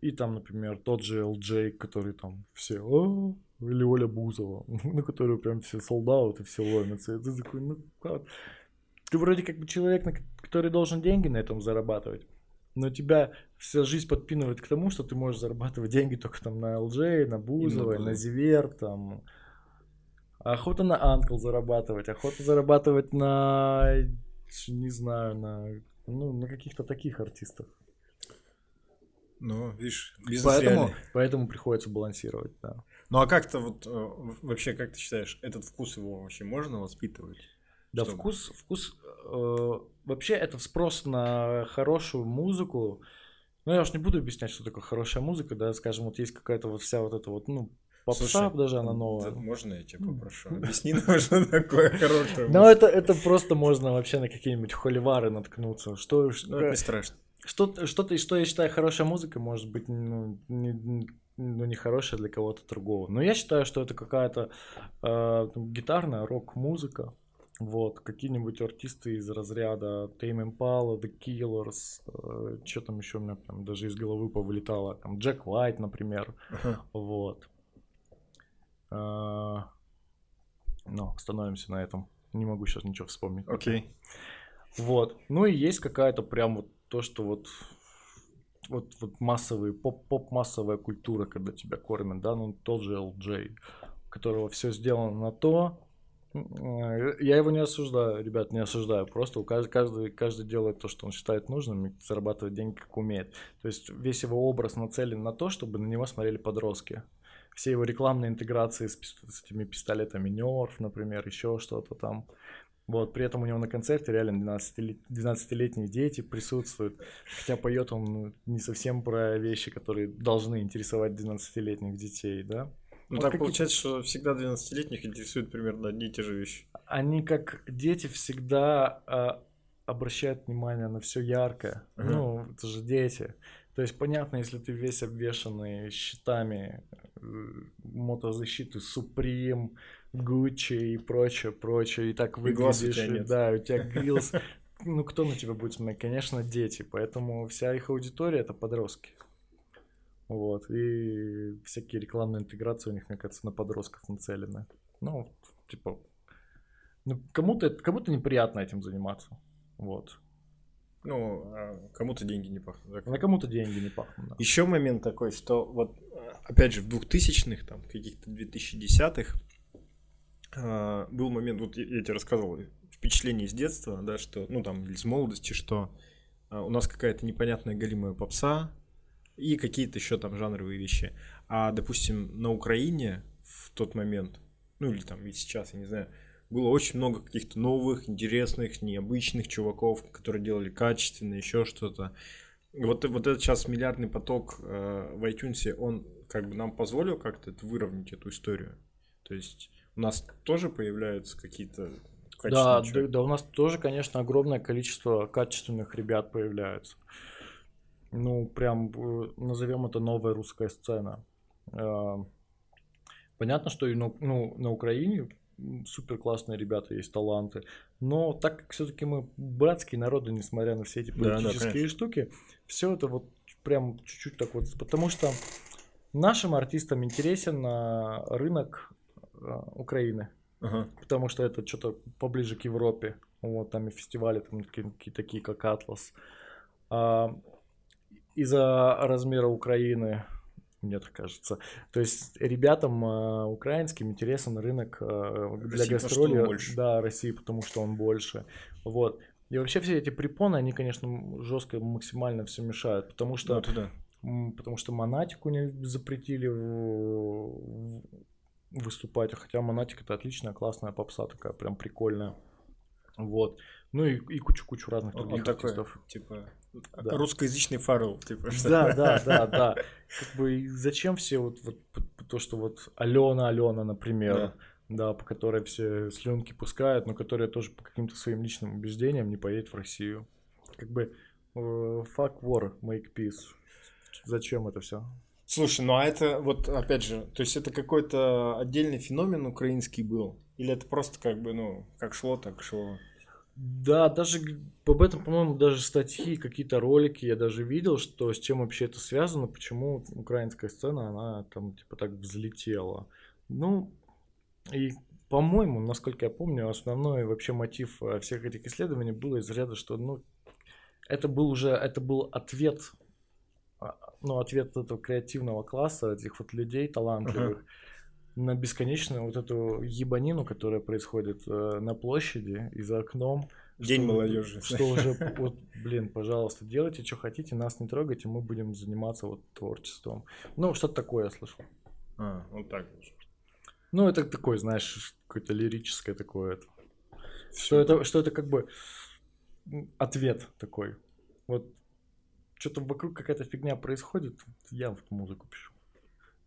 И там, например, тот же LJ, который там все, О, или Оля Бузова, на которую прям все солдаты, все ломятся. И ты такой, ну как? Ты вроде как бы человек, который должен деньги на этом зарабатывать, но тебя вся жизнь подпинывает к тому, что ты можешь зарабатывать деньги только там на LJ, на Бузова, на Зивер, там. Охота на Анкл зарабатывать, охота зарабатывать на, не знаю, на, ну, на каких-то таких артистах. Ну, видишь, бизнес поэтому, реальный. поэтому приходится балансировать, да. Ну а как-то вот э, вообще, как ты считаешь, этот вкус его вообще можно воспитывать? Да, чтобы... вкус, вкус, э, вообще этот спрос на хорошую музыку, ну я уж не буду объяснять, что такое хорошая музыка, да, скажем, вот есть какая-то вот вся вот эта вот, ну, попса Слушай, даже она новая. Можно я тебя попрошу? Объясни нам, что такое хорошая Ну это, это просто можно вообще на какие-нибудь холивары наткнуться. Что, ну, это не страшно. Что, что, что я считаю хорошая музыка, может быть, ну, не, ну, не хорошая для кого-то другого. Но я считаю, что это какая-то э, гитарная рок-музыка. Вот, какие-нибудь артисты из разряда Tame Impala, The Killers, э, что там еще у меня прям даже из головы повылетало, там Джек Уайт, например, uh-huh. вот. Э, ну, остановимся на этом. Не могу сейчас ничего вспомнить. Окей. Okay. Вот. Ну и есть какая-то прям вот то, что вот вот, вот массовые, поп-поп-массовая культура, когда тебя кормят, да, ну тот же LJ, у которого все сделано на то, я его не осуждаю, ребят, не осуждаю. Просто у каждый, каждый, каждый делает то, что он считает нужным, и зарабатывает деньги, как умеет. То есть весь его образ нацелен на то, чтобы на него смотрели подростки. Все его рекламные интеграции с, с этими пистолетами Нерф, например, еще что-то там. Вот, при этом у него на концерте реально 12-летние дети присутствуют, хотя поет он ну, не совсем про вещи, которые должны интересовать 12-летних детей, да. Ну вот так получается, что всегда 12-летних интересуют примерно одни и те же вещи. Они как дети всегда а, обращают внимание на все яркое. Uh-huh. Ну, это же дети. То есть понятно, если ты весь обвешанный щитами мотозащиты Supreme, Гуччи и прочее, прочее, и так выглядишь, и, да, у тебя грилс. Ну, кто на тебя будет смотреть? Конечно, дети, поэтому вся их аудитория — это подростки. Вот, и всякие рекламные интеграции у них, мне кажется, на подростков нацелены. Ну, типа, ну, кому-то, кому-то неприятно этим заниматься, вот. Ну, а кому-то деньги не пахнут. На кому-то деньги не пахнут, да. Еще момент такой, что вот, опять же, в 2000-х, там, каких-то 2010-х, а, был момент, вот я, я тебе рассказывал, впечатление из детства, да, что, ну там, из молодости, что а, у нас какая-то непонятная галимая попса и какие-то еще там жанровые вещи. А, допустим, на Украине в тот момент, ну или там и сейчас, я не знаю, было очень много каких-то новых, интересных, необычных чуваков, которые делали качественно, еще что-то. Вот, вот этот сейчас миллиардный поток э, в iTunes, он как бы нам позволил как-то это выровнять эту историю. То есть у нас тоже появляются какие-то да, да, да, у нас тоже, конечно, огромное количество качественных ребят появляются. ну, прям, э, назовем это новая русская сцена. Э, понятно, что и на, ну, на Украине супер классные ребята, есть таланты. Но так как все-таки мы братские народы, несмотря на все эти политические да, да, штуки, все это вот прям чуть-чуть так вот. Потому что нашим артистам интересен рынок Украины. Ага. Потому что это что-то поближе к Европе. Вот там и фестивали там такие, такие как Атлас. А, из-за размера Украины, мне так кажется. То есть ребятам э, украинским интересен рынок э, для России, гастроли. Да, России, потому что он больше. Вот. И вообще все эти препоны, они, конечно, жестко максимально все мешают, потому что, ну, да. потому что монатику не запретили выступать, хотя монатик это отличная, классная попса такая, прям прикольная. Вот. Ну и, и кучу-кучу разных других Он такой, артистов. Типа да. русскоязычный фаррел, типа. Да, да, да, да. Как бы зачем все вот, вот то, что вот Алена, Алена, например, да. да, по которой все слюнки пускают, но которая тоже по каким-то своим личным убеждениям не поедет в Россию. Как бы э, fuck war, make peace. Зачем это все? Слушай, ну а это вот опять же, то есть это какой-то отдельный феномен украинский был? Или это просто как бы, ну, как шло, так шло? Да, даже об этом, по-моему, даже статьи, какие-то ролики я даже видел, что с чем вообще это связано, почему украинская сцена, она там типа так взлетела. Ну, и по-моему, насколько я помню, основной вообще мотив э, всех этих исследований было из ряда, что ну, это был уже, это был ответ, а, ну, ответ этого креативного класса, этих вот людей талантливых, uh-huh на бесконечную вот эту ебанину, которая происходит э, на площади и за окном. День что, молодежи. Что уже, вот, блин, пожалуйста, делайте, что хотите, нас не трогайте, мы будем заниматься вот творчеством. Ну, что-то такое я слышал. А, вот так. Ну, это такое, знаешь, какое-то лирическое такое. Это. Что это, что это как бы ответ такой. Вот что-то вокруг какая-то фигня происходит, я вот музыку пишу.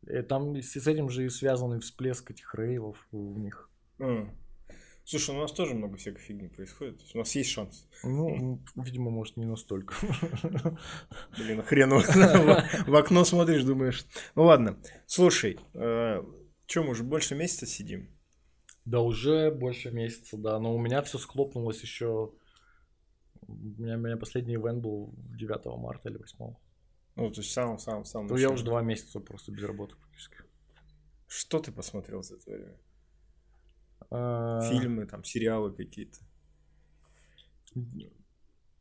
Э, там с этим же и связанный всплеск этих рейвов у них. Mm. Слушай, у нас тоже много всякой фигни происходит. У нас есть шанс. Ну, видимо, может, не настолько. Блин, хрен в окно смотришь, думаешь. Ну ладно. Слушай, э, что, мы уже больше месяца сидим? Да уже больше месяца, да. Но у меня все схлопнулось еще. У меня, у меня последний ивент был 9 марта или 8. Ну, то есть сам-сам-сам. Ну, я уже два месяца просто без работы практически. Что ты посмотрел за это время? А... Фильмы, там, сериалы какие-то.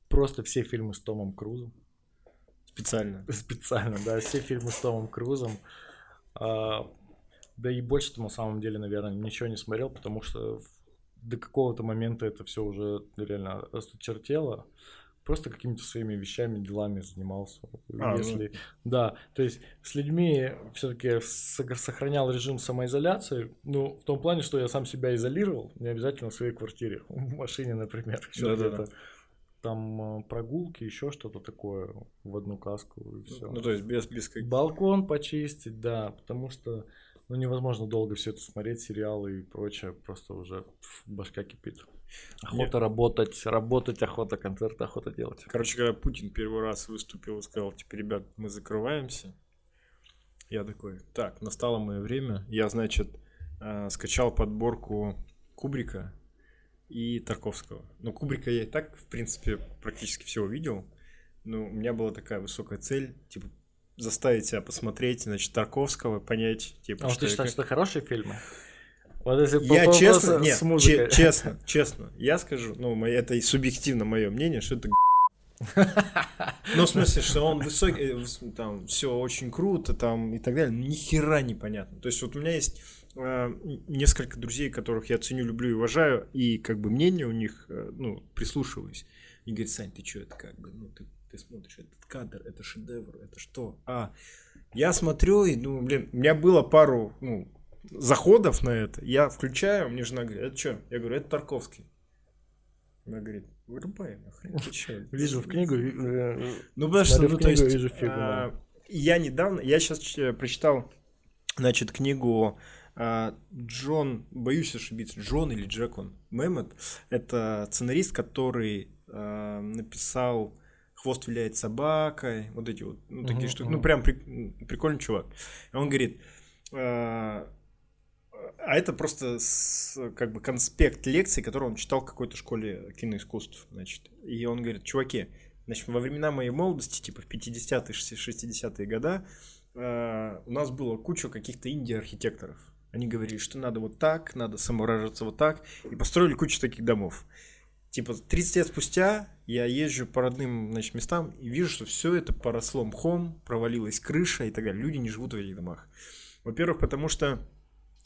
Просто все фильмы с Томом Крузом. Специально. Специально, да, все фильмы с Томом Крузом. А, да и больше-то на самом деле, наверное, ничего не смотрел, потому что до какого-то момента это все уже реально осточертело просто какими-то своими вещами, делами занимался. А, Если, ну... Да, то есть с людьми все-таки сохранял режим самоизоляции, ну, в том плане, что я сам себя изолировал, не обязательно в своей квартире, в машине, например, да, где-то. Да, Там э, прогулки, еще что-то такое в одну каску и все. Ну, то есть без, без каких... Балкон почистить, да, потому что ну, невозможно долго все это смотреть, сериалы и прочее, просто уже башка кипит. Охота Нет. работать, работать, охота концерты, охота делать. Короче, когда Путин первый раз выступил и сказал, типа, ребят, мы закрываемся, я такой, так, настало мое время. Я, значит, э, скачал подборку Кубрика и Тарковского. Ну, Кубрика я и так, в принципе, практически все увидел. Но у меня была такая высокая цель, типа, заставить себя посмотреть, значит, Тарковского, понять, типа, а что ты считаешь, что это хорошие фильмы? Вот если я честно, нет, ч- честно, честно, я скажу, ну, это субъективно мое мнение, что это ну, в смысле, что он высокий, э, там, все очень круто, там, и так далее, ни хера непонятно. То есть, вот у меня есть э, несколько друзей, которых я ценю, люблю и уважаю, и, как бы, мнение у них, э, ну, прислушиваюсь. И говорит, Сань, ты что, это как бы, ну, ты ты смотришь этот кадр, это шедевр, это что? А, я смотрю и думаю, блин, у меня было пару, ну, заходов на это. Я включаю, мне жена говорит, это что? Я говорю, это Тарковский. Она говорит, вырубай нахрен, ты что? Вижу в книгу, э, ну, потому что, ну, то есть, вижу а, я недавно, я сейчас прочитал, значит, книгу а, Джон, боюсь ошибиться, Джон или Джек он, Мэммет, это сценарист, который а, написал хвост виляет собакой, вот эти вот ну, такие штуки. Ну, прям при- прикольный чувак. Он говорит, а это просто с- как бы конспект лекции, который он читал в какой-то школе киноискусств, значит. И он говорит, чуваки, значит, во времена моей молодости, типа в 50-е, 60-е года, э, у нас было куча каких-то инди-архитекторов. Они говорили, что надо вот так, надо самовыражаться вот так, и построили кучу таких домов. Типа 30 лет спустя я езжу по родным значит, местам и вижу, что все это поросло мхом, провалилась крыша и так далее. Люди не живут в этих домах. Во-первых, потому что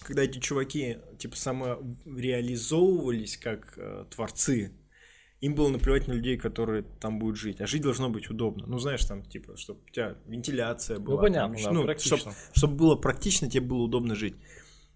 когда эти чуваки типа самореализовывались как э, творцы, им было наплевать на людей, которые там будут жить. А жить должно быть удобно. Ну, знаешь, там, типа, чтобы у тебя вентиляция была. Ну, понятно, там, да, ну, практично. чтоб- чтобы было практично, тебе было удобно жить.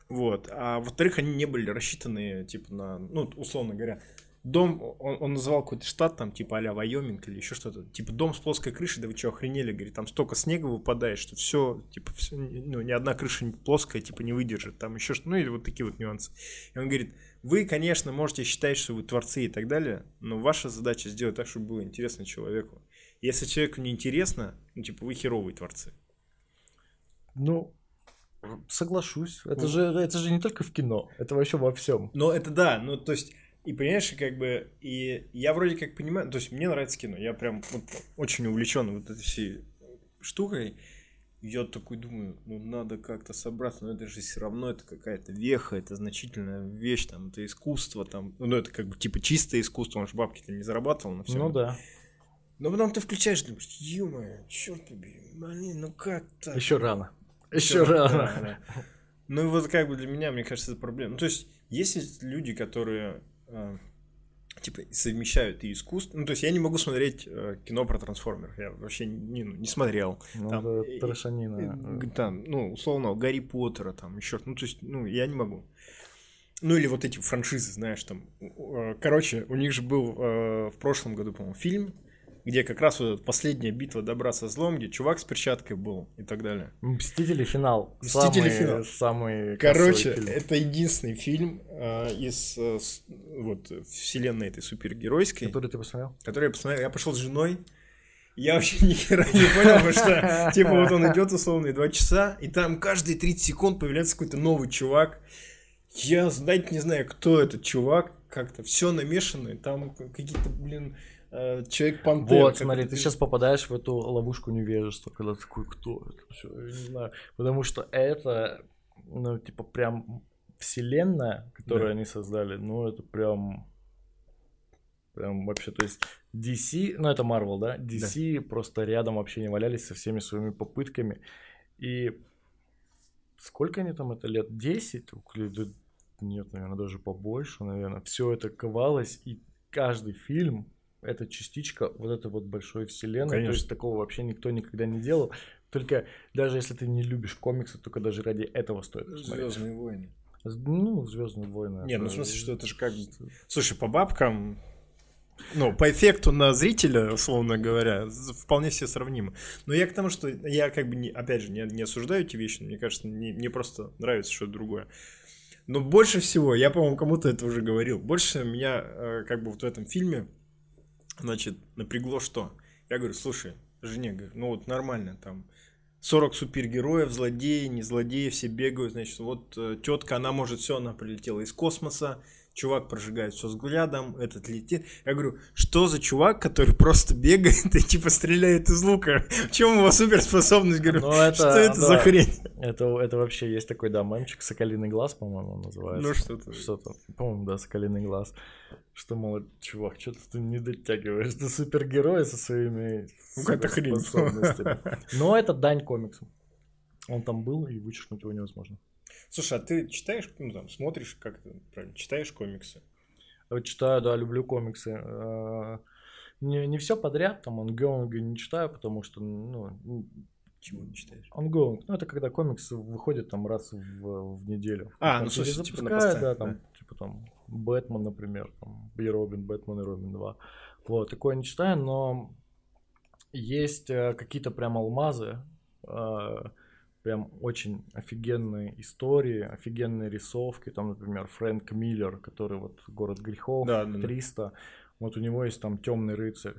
Вот. А во-вторых, они не были рассчитаны, типа, на, ну, условно говоря, дом, он, он называл какой-то штат, там, типа, а-ля Вайоминг или еще что-то. Типа, дом с плоской крышей, да вы что, охренели? Говорит, там столько снега выпадает, что все, типа, всё, ну, ни одна крыша плоская, типа, не выдержит. Там еще что ну, и вот такие вот нюансы. И он говорит, вы, конечно, можете считать, что вы творцы и так далее, но ваша задача сделать так, чтобы было интересно человеку. Если человеку не интересно, ну, типа, вы херовые творцы. Ну, соглашусь. Это Ну. же, это же не только в кино, это вообще во всем. Но это да, ну то есть, и понимаешь, как бы, и я вроде как понимаю, то есть мне нравится кино, я прям вот очень увлечен вот этой всей штукой. Я такой думаю, ну надо как-то собраться, но это же все равно это какая-то веха, это значительная вещь, там, это искусство, там, ну это как бы типа чистое искусство, он же бабки-то не зарабатывал на все. Ну да. Но потом ты включаешь, думаешь, ё черт побери, блин, ну как так? Еще рано. Еще Ещё рано. да, да. Ну вот как бы для меня, мне кажется, это проблема. Ну, то есть, есть люди, которые типа совмещают и искусство. Ну, то есть я не могу смотреть э, кино про трансформеров. Я вообще не, ну, не смотрел. Ну, Там, это и- трошанина. Э, Там, ну, условно, Гарри Поттера, там, еще. Ну, то есть, ну, я не могу. Ну, или вот эти франшизы, знаешь, там. э, Короче, у них же был э, в прошлом году, по-моему, фильм, где как раз вот последняя битва добра со злом, где чувак с перчаткой был и так далее. Мстители финал. Мстители Самый- финал. Самый Короче, фильм. это единственный фильм э, из э, с- вот вселенной этой супергеройской, Который ты посмотрел? который я посмотрел. Я пошел с женой. и Я вообще ни хера не понял, потому что, типа, вот он идет условные два часа, и там каждые 30 секунд появляется какой-то новый чувак. Я, знаете, не знаю, кто этот чувак, как-то все намешано, и там какие-то, блин, э, человек-пантер. Вот, как смотри, ты сейчас попадаешь в эту ловушку невежества, когда такой, кто это? Всё, я не знаю. Потому что это, ну, типа, прям вселенная, которую Да. они создали, ну, это прям... Прям вообще, то есть DC, ну это Marvel, да? DC просто рядом вообще не валялись со всеми своими попытками. И сколько они там это лет? 10? Или да Нет, наверное, даже побольше, наверное. Все это ковалось, и каждый фильм это частичка вот этой вот большой вселенной. То Конечно. есть такого вообще никто никогда не делал. Только даже если ты не любишь комиксы, только даже ради этого стоит посмотреть. Звездные войны. Ну, Звездные войны. Не, ну, это- в смысле, что это же как бы- Слушай, по бабкам, ну, по эффекту на зрителя, условно говоря, вполне все сравнимы. Но я к тому, что я как бы, не, опять же, не, не осуждаю эти вещи, мне кажется, не- мне просто нравится что-то другое. Но больше всего, я, по-моему, кому-то это уже говорил, больше меня э, как бы вот в этом фильме, значит, напрягло что? Я говорю, слушай, жене, говорю, ну вот нормально, там 40 супергероев, злодеи, не злодеи, все бегают, значит, вот тетка, она может все, она прилетела из космоса, чувак прожигает все взглядом, этот летит. Я говорю, что за чувак, который просто бегает и типа стреляет из лука? В чем его суперспособность? Говорю, Ну, это- что это за да. хрень? Это, это вообще есть такой, да, мемчик «Соколиный глаз», по-моему, называется. Ну что-то. Что-то, по-моему, да, «Соколиный глаз». Что, мол, чувак, что-то ты не дотягиваешь до супергероя со своими Ну, какая-то хрень. Но это дань комиксу. Он там был, и вычеркнуть его невозможно. Слушай, а ты читаешь, ну там, смотришь, как это правильно, читаешь комиксы? Вот читаю, да, люблю комиксы. Э, Не, не все подряд, там, ongoing не читаю, потому что, ну, Чего не читаешь? ongoing, ну, это когда комикс выходит там раз в, в неделю. А, Там ну, смысле, типа на постоянно, да, там, типа там, Бэтмен, например, там, и Робин, Бэтмен и Робин 2. Вот, такое не читаю, но есть э, какие-то прям алмазы, э, прям очень офигенные истории, офигенные рисовки, там, например, Фрэнк Миллер, который вот «Город грехов», Да, да, да. 300, вот у него есть там «Темный рыцарь»,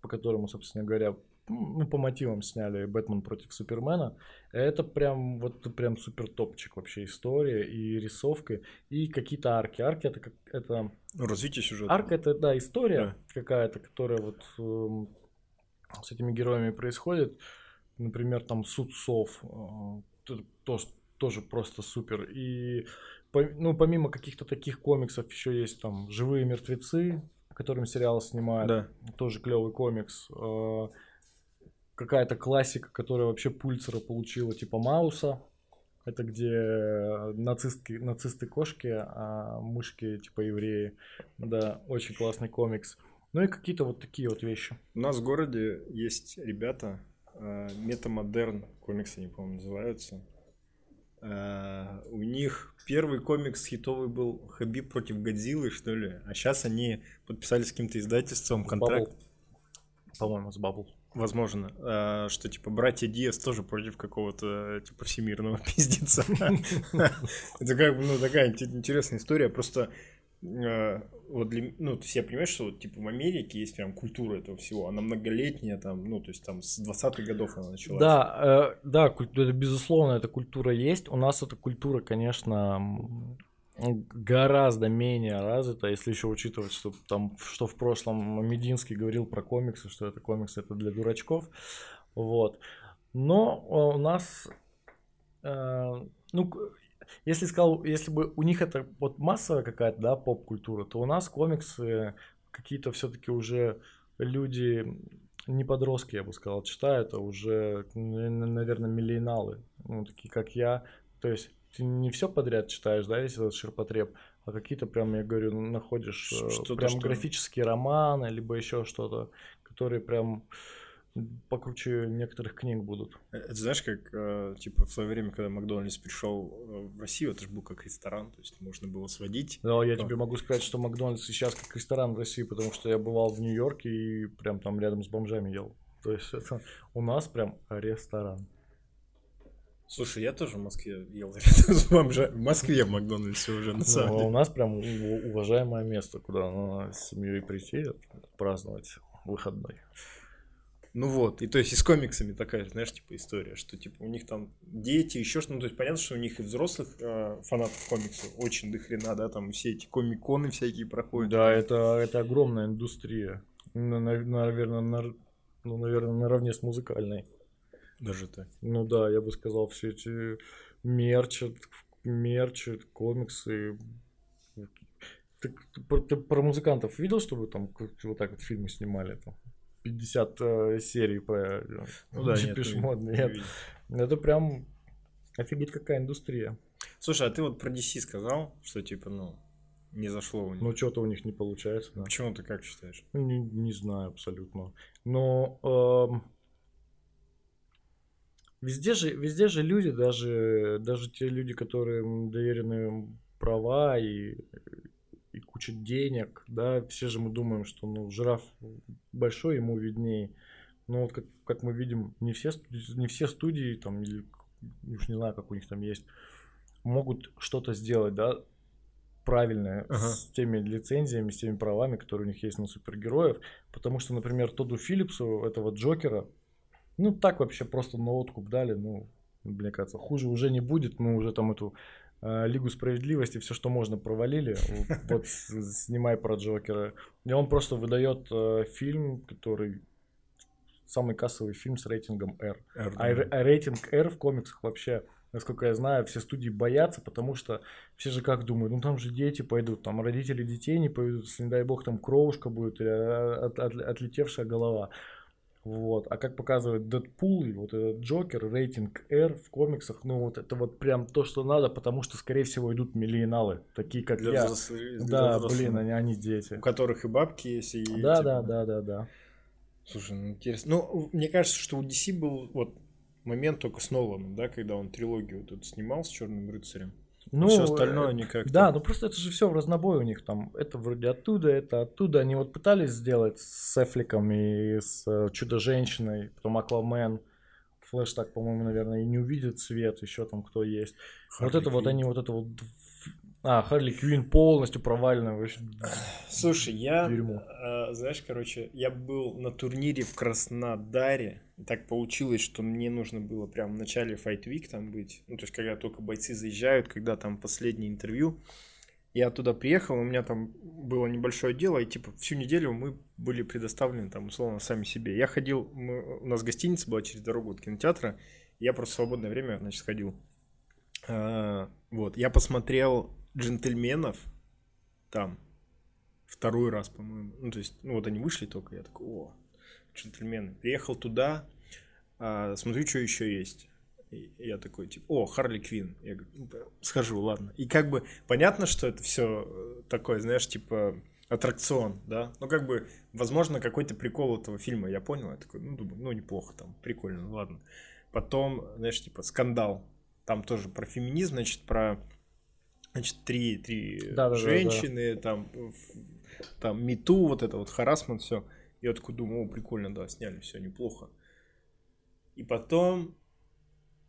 по которому, собственно говоря, ну, по мотивам сняли Бэтмен против Супермена. Это прям, вот прям супер топчик вообще история и рисовка, и какие-то арки. Арки это как, это... Ну, развитие сюжета. Арка это, да, история да. какая-то, которая вот э, с этими героями происходит. Например, там Суд Сов, э, тоже, тоже просто супер. И ну, помимо каких-то таких комиксов еще есть там «Живые мертвецы», которым сериал снимают. Да. Тоже клевый комикс. Э, какая-то классика, которая вообще Пульцера получила, типа Мауса. Это где нацистки, нацисты кошки, а мышки типа евреи. Да, очень классный комикс. Ну и какие-то вот такие вот вещи. У нас в городе есть ребята, э, метамодерн комиксы, они, по-моему, называются. Uh, у них первый комикс хитовый был Хабиб против Годзиллы, что ли. А сейчас они подписали с каким-то издательством контракт. По-моему, с Бабл. Возможно, uh, что типа братья Диас тоже против какого-то типа всемирного пиздеца. Это как бы, ну, такая интересная история. Просто Э, вот для, ну, то есть я понимаю, что вот, типа в Америке есть прям культура этого всего, она многолетняя, там, ну, то есть там с 20-х годов она началась. Да, э, да, это, безусловно, эта культура есть. У нас эта культура, конечно, гораздо менее развита, если еще учитывать, что там, что в прошлом Мединский говорил про комиксы, что это комиксы это для дурачков, вот. Но у нас, э, ну, если сказал, если бы у них это вот массовая какая-то, да, поп-культура, то у нас комиксы какие-то все-таки уже люди не подростки, я бы сказал, читают, а уже, наверное, миллионалы, ну, такие как я. То есть ты не все подряд читаешь, да, если этот ширпотреб, а какие-то прям, я говорю, находишь э, что прям что графические романы, либо еще что-то, которые прям покруче некоторых книг будут. Э, это знаешь, как э, типа в свое время, когда Макдональдс пришел в Россию, это же был как ресторан, то есть можно было сводить. Да, я тебе могу сказать, что Макдональдс сейчас как ресторан в России, потому что я бывал в Нью-Йорке и прям там рядом с бомжами ел. То есть это у нас прям ресторан. Слушай, я тоже в Москве ел рядом с бомжами. В Москве в Макдональдсе уже, на самом ну, деле. У нас прям уважаемое место, куда ну, с семьей прийти, праздновать выходной. Ну вот, и то есть и с комиксами такая, знаешь, типа история, что типа у них там дети, еще что-то, ну то есть понятно, что у них и взрослых э, фанатов комиксов очень дохрена, да, там все эти комиконы всякие проходят. Да, это, это огромная индустрия, на, на, наверное, на, ну, наверное, наравне с музыкальной. Даже так? Ну да, я бы сказал, все эти мерчи, мерчи, комиксы, ты, ты, про музыкантов видел, чтобы там вот так вот фильмы снимали там? 50 э, серий про э, ну, да. Нет, нет. Это прям офигеть какая индустрия. Слушай, а ты вот про DC сказал, что типа, ну, не зашло у них. Ну, что-то у них не получается. Да. Почему ты как считаешь? Ну, не, не знаю абсолютно. Но эм, везде, же, везде же люди, даже, даже те люди, которые доверены права и и куча денег, да, все же мы думаем, что, ну, жираф большой, ему виднее. Но вот как, как мы видим, не все, не все студии, там, или, уж не знаю, как у них там есть, могут что-то сделать, да, правильное ага. с теми лицензиями, с теми правами, которые у них есть на супергероев. Потому что, например, Тоду Филлипсу, этого Джокера, ну, так вообще просто на откуп дали, ну, мне кажется, хуже уже не будет, мы уже там эту Э, Лигу справедливости, все, что можно, провалили. Вот снимай про Джокера. И он просто выдает э, фильм, который самый кассовый фильм с рейтингом R. R а, а рейтинг R в комиксах вообще, насколько я знаю, все студии боятся, потому что все же как думают, ну там же дети пойдут, там родители детей не пойдут, если, не дай бог, там кровушка будет или от, от, отлетевшая голова. Вот. А как показывает Дэдпул и вот этот Джокер, рейтинг R в комиксах, ну вот это вот прям то, что надо, потому что, скорее всего, идут миллионалы, такие как для я. Взрослых, да, для блин, они, они дети. У которых и бабки есть, и... Да, типа... да, да, да, да. Слушай, ну интересно. Ну, мне кажется, что у DC был вот момент только с Ноланом, да, когда он трилогию вот эту снимал с Черным рыцарем. Ну, все остальное никак. Э, да, ну просто это же все в разнобой у них там. Это вроде оттуда, это оттуда. Они вот пытались сделать с Эфликом и с э, Чудо-женщиной, потом Аквамен. Флэш так, по-моему, наверное, и не увидит свет, еще там кто есть. Харли вот это Квинн. вот они вот это вот А, Харли Квин полностью провальная вообще. Слушай, я, Дерьмо. э, знаешь, короче, я был на турнире в Краснодаре. Так получилось, что мне нужно было прям в начале Fight Week там быть. Ну, то есть, когда только бойцы заезжают, когда там последнее интервью. Я туда приехал, у меня там было небольшое дело, и типа всю неделю мы были предоставлены там условно сами себе. Я ходил, мы- у нас гостиница была через дорогу от кинотеатра, я просто в свободное время, значит, ходил. А, вот, я посмотрел «Джентльменов» там второй раз, по-моему. Ну, то есть, ну вот они вышли только, я такой, о, «Джентльмены». Приехал туда, а, смотрю, что еще есть. И я такой, типа, о, Харли Квин. Я говорю, «Ну, да, схожу, ладно. И как бы понятно, что это все такое, знаешь, типа аттракцион, да? Ну, как бы, возможно, какой-то прикол этого фильма, я понял. Я такой, ну, думаю, ну, неплохо там, прикольно, ладно. Потом, знаешь, типа, скандал. Там тоже про феминизм, значит, про, значит, три, три Да-да-да-да. женщины, там, в- там, мету, вот это вот, харасмент, все. Я такой думаю, о, прикольно, да, сняли, все неплохо. И потом...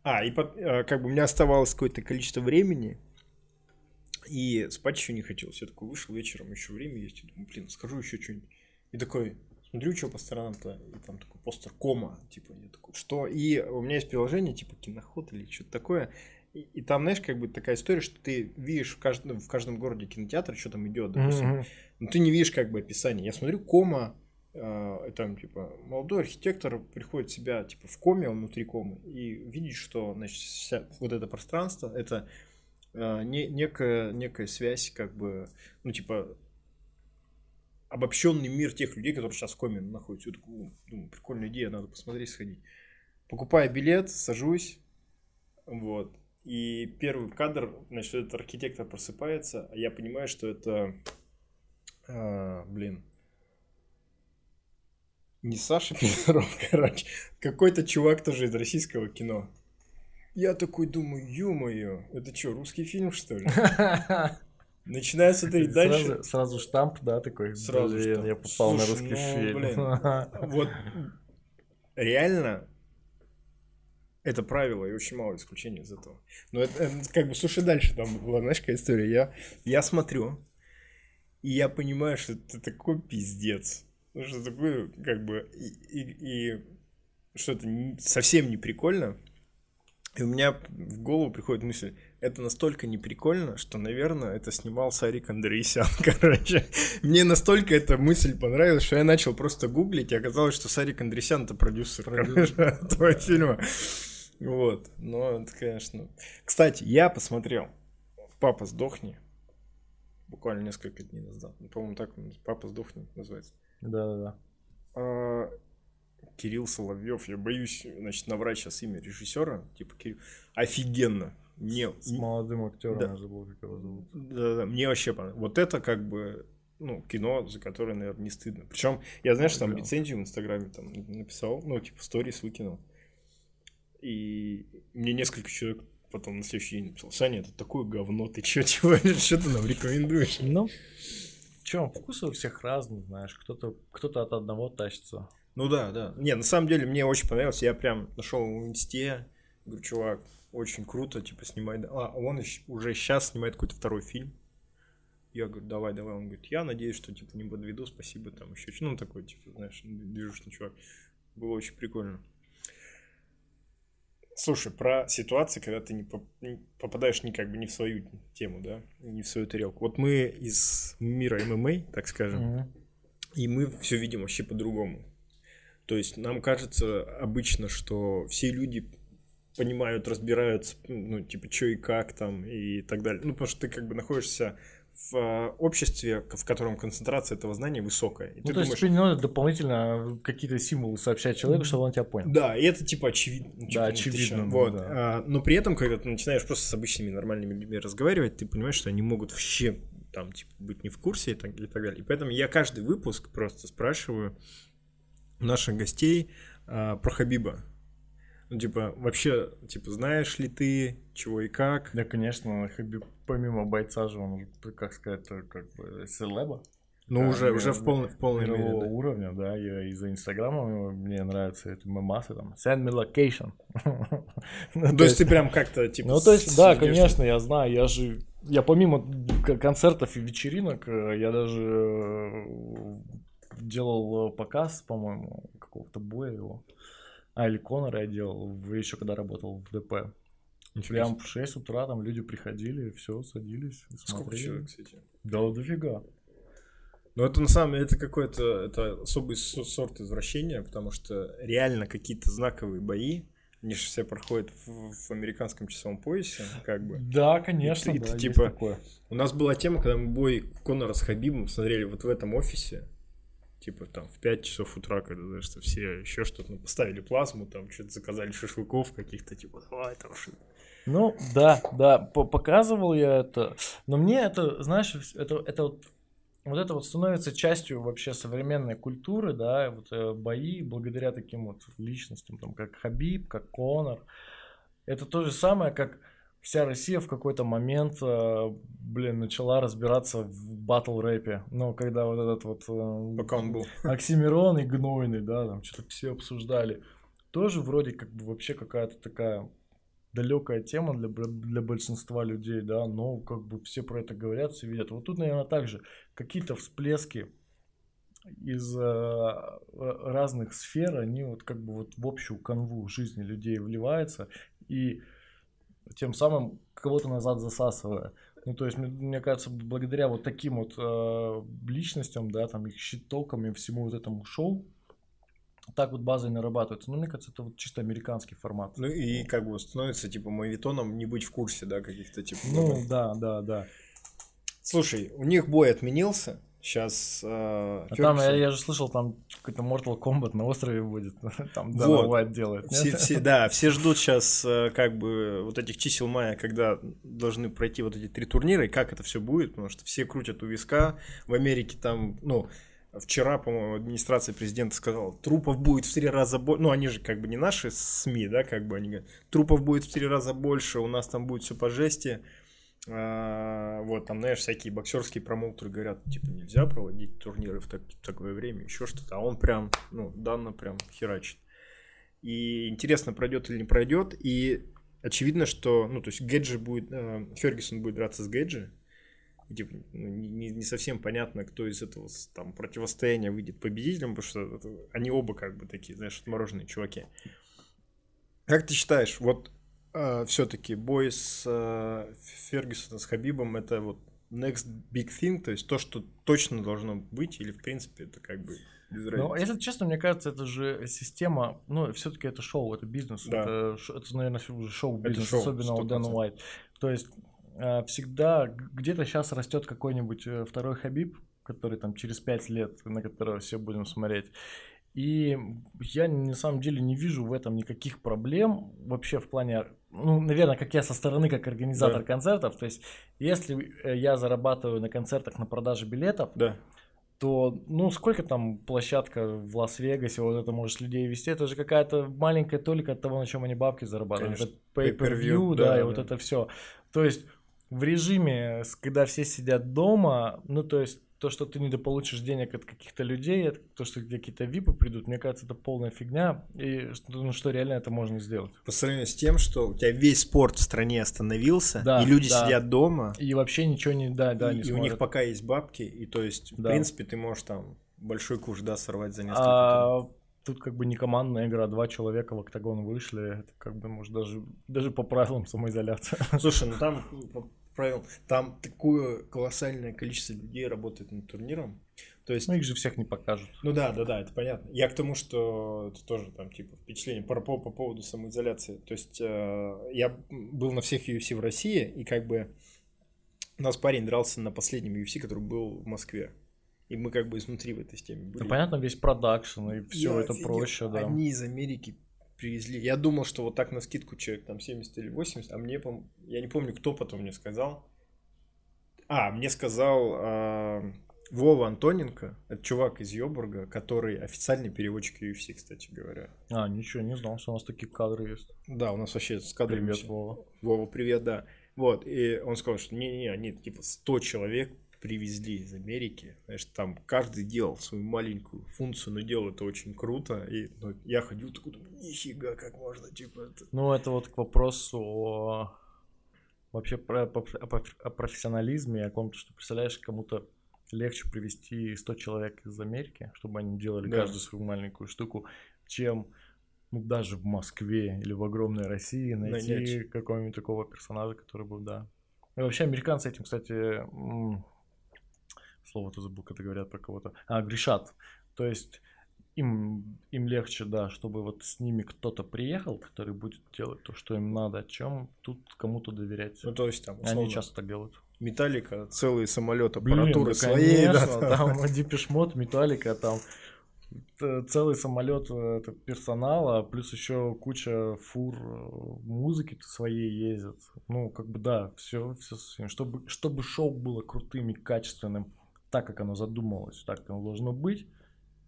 А, и пот- э, как бы у меня оставалось какое-то количество времени, и спать еще не хотелось. Я такой вышел вечером, еще время есть. И думаю, блин, скажу еще что-нибудь. И такой, смотрю, что по сторонам-то, и там такой постер кома, типа, я такой, что? И у меня есть приложение, типа, киноход или что-то такое, и, и там, знаешь, как бы такая история, что ты видишь в каждом, в каждом городе кинотеатр, что там идет, допустим, Мгм. но ты не видишь как бы описание. Я смотрю кома, там типа молодой архитектор приходит в себя типа в коме, он внутри комы, и видит, что значит вся- вот это пространство это э, не, некая, некая связь, как бы, ну типа обобщенный мир тех людей, которые сейчас в коме находятся. Я такой, «О, думаю, прикольная идея, надо посмотреть, сходить. Покупаю билет, сажусь, вот. И первый кадр, значит, этот архитектор просыпается, а я понимаю, что это, а, блин, не Саша Петров, короче, какой-то чувак тоже из российского кино. Я такой думаю, ё-моё, это что, русский фильм, что ли? Начинаю смотреть дальше. Сразу, сразу штамп, да, такой. Сразу блин, штамп. я попал на Слушай, русский ну, фильм. блин, Вот реально это правило и очень мало исключений из этого. Но это, э, как бы, слушай, дальше там была, знаешь, какая история. Я, я смотрю, и я понимаю, что это такой пиздец. Ну, что такое, как бы, и, и, и что это не- совсем не прикольно. И у меня в голову приходит мысль, это настолько не прикольно, что, наверное, это снимал Сарик Андреасян, короче. Мне настолько эта мысль понравилась, что я начал просто гуглить, и оказалось, что Сарик Андреасян это продюсер, Продюсер. короче, этого фильма. Вот, но это, конечно... Кстати, я посмотрел «Папа, сдохни». Буквально несколько дней назад. По-моему, так «Папа, сдохни» называется. Да-да-да. А, Кирилл Соловьев, я боюсь, значит, наврать сейчас имя режиссера, типа Кирилл. Офигенно. Мне, С молодым актером Да. я забыл, как его зовут. да-да, мне вообще понравилось. Вот это как бы ну, кино, за которое, наверное, не стыдно. Причем, я, знаешь, там Да. рецензию в Инстаграме там написал, ну, типа, сторис выкинул. И мне несколько человек потом на следующий день написал, Саня, это такое говно, ты чё, чего, что ты нам рекомендуешь? Ну, чё, вкусы у всех разные, знаешь. Кто-то кто от одного тащится. Ну да, да. Не, на самом деле мне очень понравилось. Я прям нашел в инсте, говорю, чувак, очень круто, типа, снимай. А, он уже сейчас снимает какой-то второй фильм. Я говорю, давай, давай. Он говорит, я надеюсь, что, типа, не подведу, спасибо, там, еще Ну, такой, типа, знаешь, движущий чувак. Было очень прикольно. Слушай, про ситуации, когда ты не поп- не попадаешь ни как бы не в свою тему, да, не в свою тарелку. Вот мы из мира ММА, так скажем, Мгм. и мы все видим вообще по-другому. То есть нам кажется обычно, что все люди понимают, разбираются, ну, типа, что и как там и так далее. Ну, потому что ты как бы находишься в э, обществе, в котором концентрация этого знания высокая. И Ну, то есть думаешь, тебе не надо дополнительно какие-то символы сообщать человеку, чтобы он тебя понял. да, и это типа очевидно. Ну, типа, Да, ну, очевидно, ну, Вот. да. а, но при этом, когда ты начинаешь просто с обычными нормальными людьми разговаривать, ты понимаешь, что они могут вообще там, типа, быть не в курсе и так, и так далее. И поэтому я каждый выпуск просто спрашиваю наших гостей а, про Хабиба. Ну, типа, вообще, типа, знаешь ли ты, чего и как? Да, конечно, Хабиб, помимо бойца же, он, как сказать, э, как бы селеба. Ну, уже, уже в полной, в полной мере, да. уровня, да, я из-за Инстаграма мне нравится это мемасы там, send me location. Ну, То есть ты прям как-то, типа... Ну, то есть, да, конечно, я знаю, я же, я помимо концертов и вечеринок, э, я даже э, делал э, показ, по-моему, какого-то боя его. А, или Конора я делал, еще когда работал в ДП. Ничего Прям в 6 утра там люди приходили, все, садились, Сколько смотрели. человек, кстати? Да, дофига. Ну, это на самом деле, это какой-то, это особый со- сорт извращения, потому что реально какие-то знаковые бои, они же все проходят в, в американском часовом поясе, как бы. Да, конечно, И ты- да, ты есть типа- такое. У нас была тема, когда мы бой Конора с Хабибом смотрели вот в этом офисе, типа там в 5 часов утра, когда, знаешь, что все еще что-то ну, поставили плазму, там что-то заказали шашлыков каких-то, типа, давай там ши- Ну, да, да, по- показывал я это. Но мне это, знаешь, это, это вот, вот это вот становится частью вообще современной культуры, да, вот э, бои благодаря таким вот личностям, там, как Хабиб, как Конор. Это то же самое, как вся Россия в какой-то момент, э, блин, начала разбираться в батл рэпе. Ну, когда вот этот вот... э, пока он был. Оксимирон и Гнойный, да, там что-то все обсуждали. Тоже вроде как бы вообще какая-то такая далекая тема для, для большинства людей, да, но как бы все про это говорят, все видят. Вот тут, наверное, также какие-то всплески из э, разных сфер, они вот как бы вот в общую канву жизни людей вливаются и тем самым кого-то назад засасывая. Ну, то есть, мне, мне кажется, благодаря вот таким вот э, личностям, да, там, их щитокам и всему вот этому шоу, так вот базой нарабатывается. Ну, мне кажется, это вот чисто американский формат. Ну и как бы становится, типа, мавитоном не быть в курсе, да, каких-то, типа... Ну, да, да, да. Слушай, у них бой отменился, сейчас... А там, я, я же слышал, там какой-то Mortal Kombat на острове будет. Там Дана Вот. Делает. Все, нет? все, да, все ждут сейчас как бы вот этих чисел мая, когда должны пройти вот эти три турнира, и как это все будет, потому что все крутят у виска. В Америке там, ну, вчера, по-моему, администрация президента сказала, трупов будет в три раза больше. Ну, они же как бы не наши СМИ, да, как бы они говорят, трупов будет в три раза больше, у нас там будет все по жести. А, вот, там, знаешь, всякие боксерские промоутеры говорят, типа, нельзя проводить турниры в, так- в такое время, еще что-то. А он прям, ну, данно прям херачит. И интересно, пройдет или не пройдет. И очевидно, что, ну, то есть Геджи будет, э, Фергюсон будет драться с Геджи. И, типа, ну, не, не- совсем понятно, кто из этого там противостояния выйдет победителем, потому что это- они оба как бы такие, знаешь, отмороженные чуваки. Как ты считаешь, вот все-таки бой с э, Фергюсоном, с Хабибом, это вот next big thing, то есть то, что точно должно быть, или в принципе это как бы без Ну, если честно, мне кажется, это же система, ну, все-таки это шоу, это бизнес, Да. это, это, наверное, шоу-бизнес, шоу, особенно у Дэна 100%. Уайт. То есть э, всегда г- где-то сейчас растет какой-нибудь э, второй Хабиб, который там через пять лет, на которого все будем смотреть. И я на самом деле не вижу в этом никаких проблем вообще в плане, ну, наверное, как я со стороны, как организатор Да. концертов. То есть, если э, я зарабатываю на концертах на продаже билетов, Да. то, ну, сколько там площадка в Лас-Вегасе, вот это может людей вести, это же какая-то маленькая толика от того, на чем они бабки зарабатывают. Конечно. Это pay-per-view, да, да, и вот это все. То есть в режиме, когда все сидят дома, ну, то есть то, что ты недополучишь денег от каких-то людей, то, что какие-то випы придут, мне кажется, это полная фигня, и что- ну, что реально это можно сделать. По сравнению с тем, что у тебя весь спорт в стране остановился, Да, и люди да. сидят дома, И вообще ничего не, да, да, и, не и у них смотрят. пока есть бабки, и то есть, в Да. принципе, ты можешь там большой куш, да, сорвать за несколько. А, тут как бы не командная игра, два человека в октагон вышли, это как бы, может, даже, даже по правилам самоизоляции. туров. Слушай, ну там, по правилам, там такое колоссальное количество людей работает над турниром. То есть, Ну, их же всех не покажут. ну да, да, да, это понятно. Я к тому, что это тоже там типа впечатление по, по, по поводу самоизоляции. То есть э, я был на всех UFC в России, и как бы у нас парень дрался на последнем UFC, который был в Москве. И мы как бы изнутри в этой теме были. Ну, понятно, весь продакшн и все Я это офигел. проще, да. Они из Америки привезли. Я думал, что вот так на скидку человек там 70 или 80, а мне, я не помню, кто потом мне сказал. А, мне сказал а, Вова Антоненко, это чувак из Йобурга, который официальный переводчик UFC, кстати говоря. А, ничего, не знал, что у нас такие кадры есть. Да, у нас вообще с кадрами Привет. Вова. Вова, привет, да. Вот, и он сказал, что не-не-не, они типа 100 человек привезли из Америки. Знаешь, там каждый делал свою маленькую функцию, но делал это очень круто. И ну, я ходил такой, нифига, как можно, типа это. Ну, это вот к вопросу о вообще про, о, о профессионализме, о том, что, представляешь, кому-то легче привести 100 человек из Америки, чтобы они делали да. каждую свою маленькую штуку, чем ну, даже в Москве или в огромной России найти какого-нибудь такого персонажа, который бы, да. И вообще американцы этим, кстати, слово-то забыл, когда говорят про кого-то. А, грешат. То есть им, им легче, да, чтобы вот с ними кто-то приехал, который будет делать то, что им надо, чем тут кому-то доверять. Ну, то есть там, условно, Они часто так делают. Металлика, целый самолет аппаратуры Блин, да, своей. Конечно, да, там Дипишмот, Металлика, там целый самолет э, персонала, плюс еще куча фур э, музыки своей ездят. Ну, как бы да, все, все чтобы, чтобы шоу было крутым и качественным, так как оно задумывалось, так оно должно быть,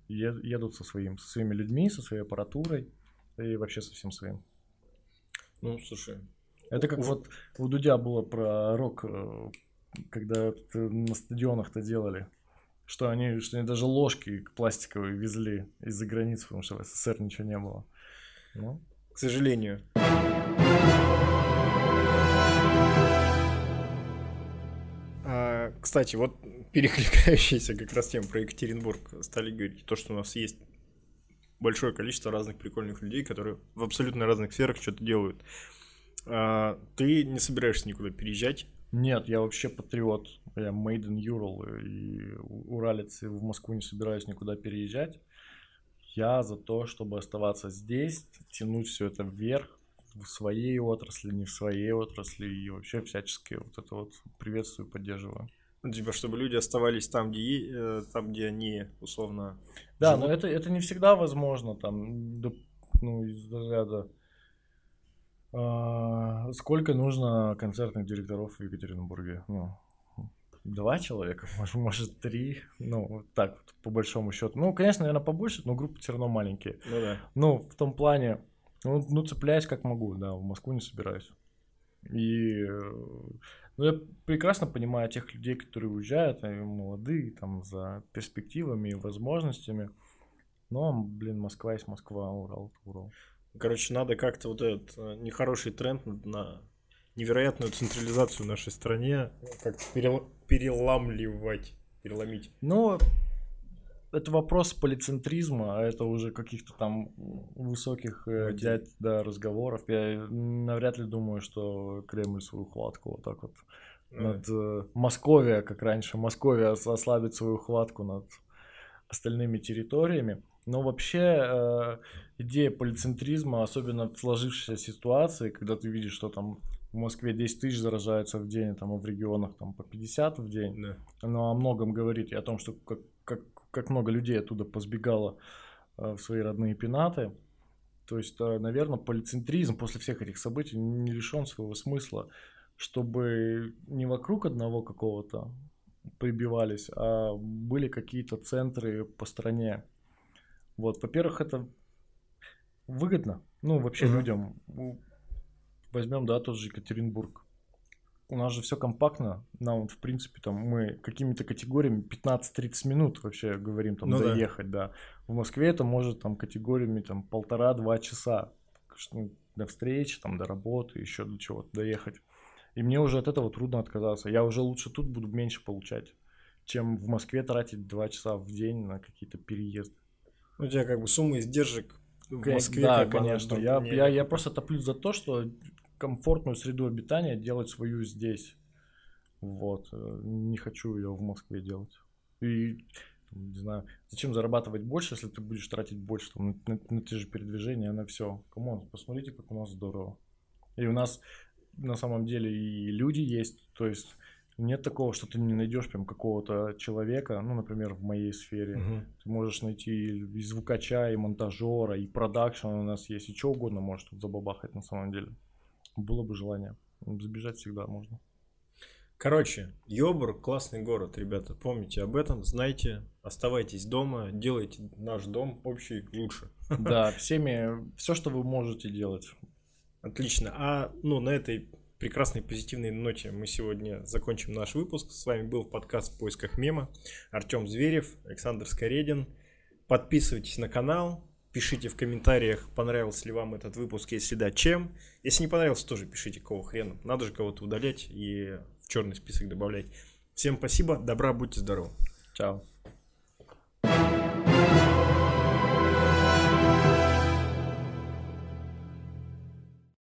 едут со, своим, со своими людьми, со своей аппаратурой и вообще со всем своим. Ну, слушай. Это как у... вот у Дудя было про рок, э, когда на стадионах-то делали. Что они, что они даже ложки пластиковые везли из-за границы, потому что в СССР ничего не было. Ну, к сожалению. Кстати, вот перекликающиеся как раз тем про Екатеринбург стали говорить, то, что у нас есть большое количество разных прикольных людей, которые в абсолютно разных сферах что-то делают. А, ты не собираешься никуда переезжать? Нет, я вообще патриот. Я made in Ural и уралец, и в Москву не собираюсь никуда переезжать. Я за то, чтобы оставаться здесь, тянуть все это вверх, в своей отрасли, не в своей отрасли, и вообще всячески вот это вот приветствую, поддерживаю. Ну, типа, чтобы люди оставались там, где, э, там, где они, условно... Да, живут. но это, это не всегда возможно, там, ну, из разряда а, сколько нужно концертных директоров в Екатеринбурге? Ну, два человека, может, может три, ну, так по большому счету. Ну, конечно, наверное, побольше, но группы все равно маленькие. Ну да. Ну, в том плане, ну, ну цепляюсь как могу, да, в Москву не собираюсь. И ну, я прекрасно понимаю тех людей, которые уезжают, они молодые, там, за перспективами и возможностями. Но, блин, Москва есть Москва, Урал, Урал. Короче, надо как-то вот этот э, нехороший тренд на невероятную централизацию в нашей стране как перел... переламливать, переломить. Ну, это вопрос полицентризма, а это уже каких-то там высоких э, дядь, да, разговоров. Я навряд ли думаю, что Кремль свою хватку вот так вот mm. над э, Московия, как раньше, Московия ослабит свою хватку над остальными территориями. Но вообще э, идея полицентризма, особенно в сложившейся ситуации, когда ты видишь, что там в Москве 10 тысяч заражаются в день, там, а в регионах там по 50 в день, да. оно о многом говорит и о том, что как, как, как много людей оттуда позбегало э, в свои родные пенаты. То есть, э, наверное, полицентризм после всех этих событий не лишен своего смысла, чтобы не вокруг одного какого-то прибивались, а были какие-то центры по стране, вот, во-первых, это выгодно. Ну, вообще uh-huh. людям. Возьмем, да, тот же Екатеринбург. У нас же все компактно. Нам, в принципе, там мы какими-то категориями 15-30 минут вообще говорим там ну, доехать, да. да. В Москве это может там категориями там полтора-два часа ну, до встречи, там, до работы, еще до чего-то доехать. И мне уже от этого трудно отказаться. Я уже лучше тут буду меньше получать, чем в Москве тратить два часа в день на какие-то переезды. У тебя как бы сумма издержек в Москве. Да, конечно. Я, я, я просто топлю за то, что комфортную среду обитания делать свою здесь. Вот. Э, не хочу ее в Москве делать. И не знаю, зачем зарабатывать больше, если ты будешь тратить больше там, на, на, на те же передвижения, на все. Come on, посмотрите, как у нас здорово. И у нас на самом деле и люди есть, то есть нет такого, что ты не найдешь прям какого-то человека, ну, например, в моей сфере. Угу. Ты можешь найти и звукача, и монтажера, и продакшн у нас есть, и что угодно может тут забабахать на самом деле. Было бы желание. Забежать всегда можно. Короче, Йобур классный город, ребята. Помните об этом, знайте, оставайтесь дома, делайте наш дом общий лучше. Да, всеми, все, что вы можете делать. Отлично. А ну на этой прекрасной позитивной ноте мы сегодня закончим наш выпуск. С вами был подкаст «В поисках мема». Артем Зверев, Александр Скоредин. Подписывайтесь на канал, пишите в комментариях, понравился ли вам этот выпуск, если да, чем. Если не понравился, тоже пишите, кого хрена. Надо же кого-то удалять и в черный список добавлять. Всем спасибо, добра, будьте здоровы. Чао.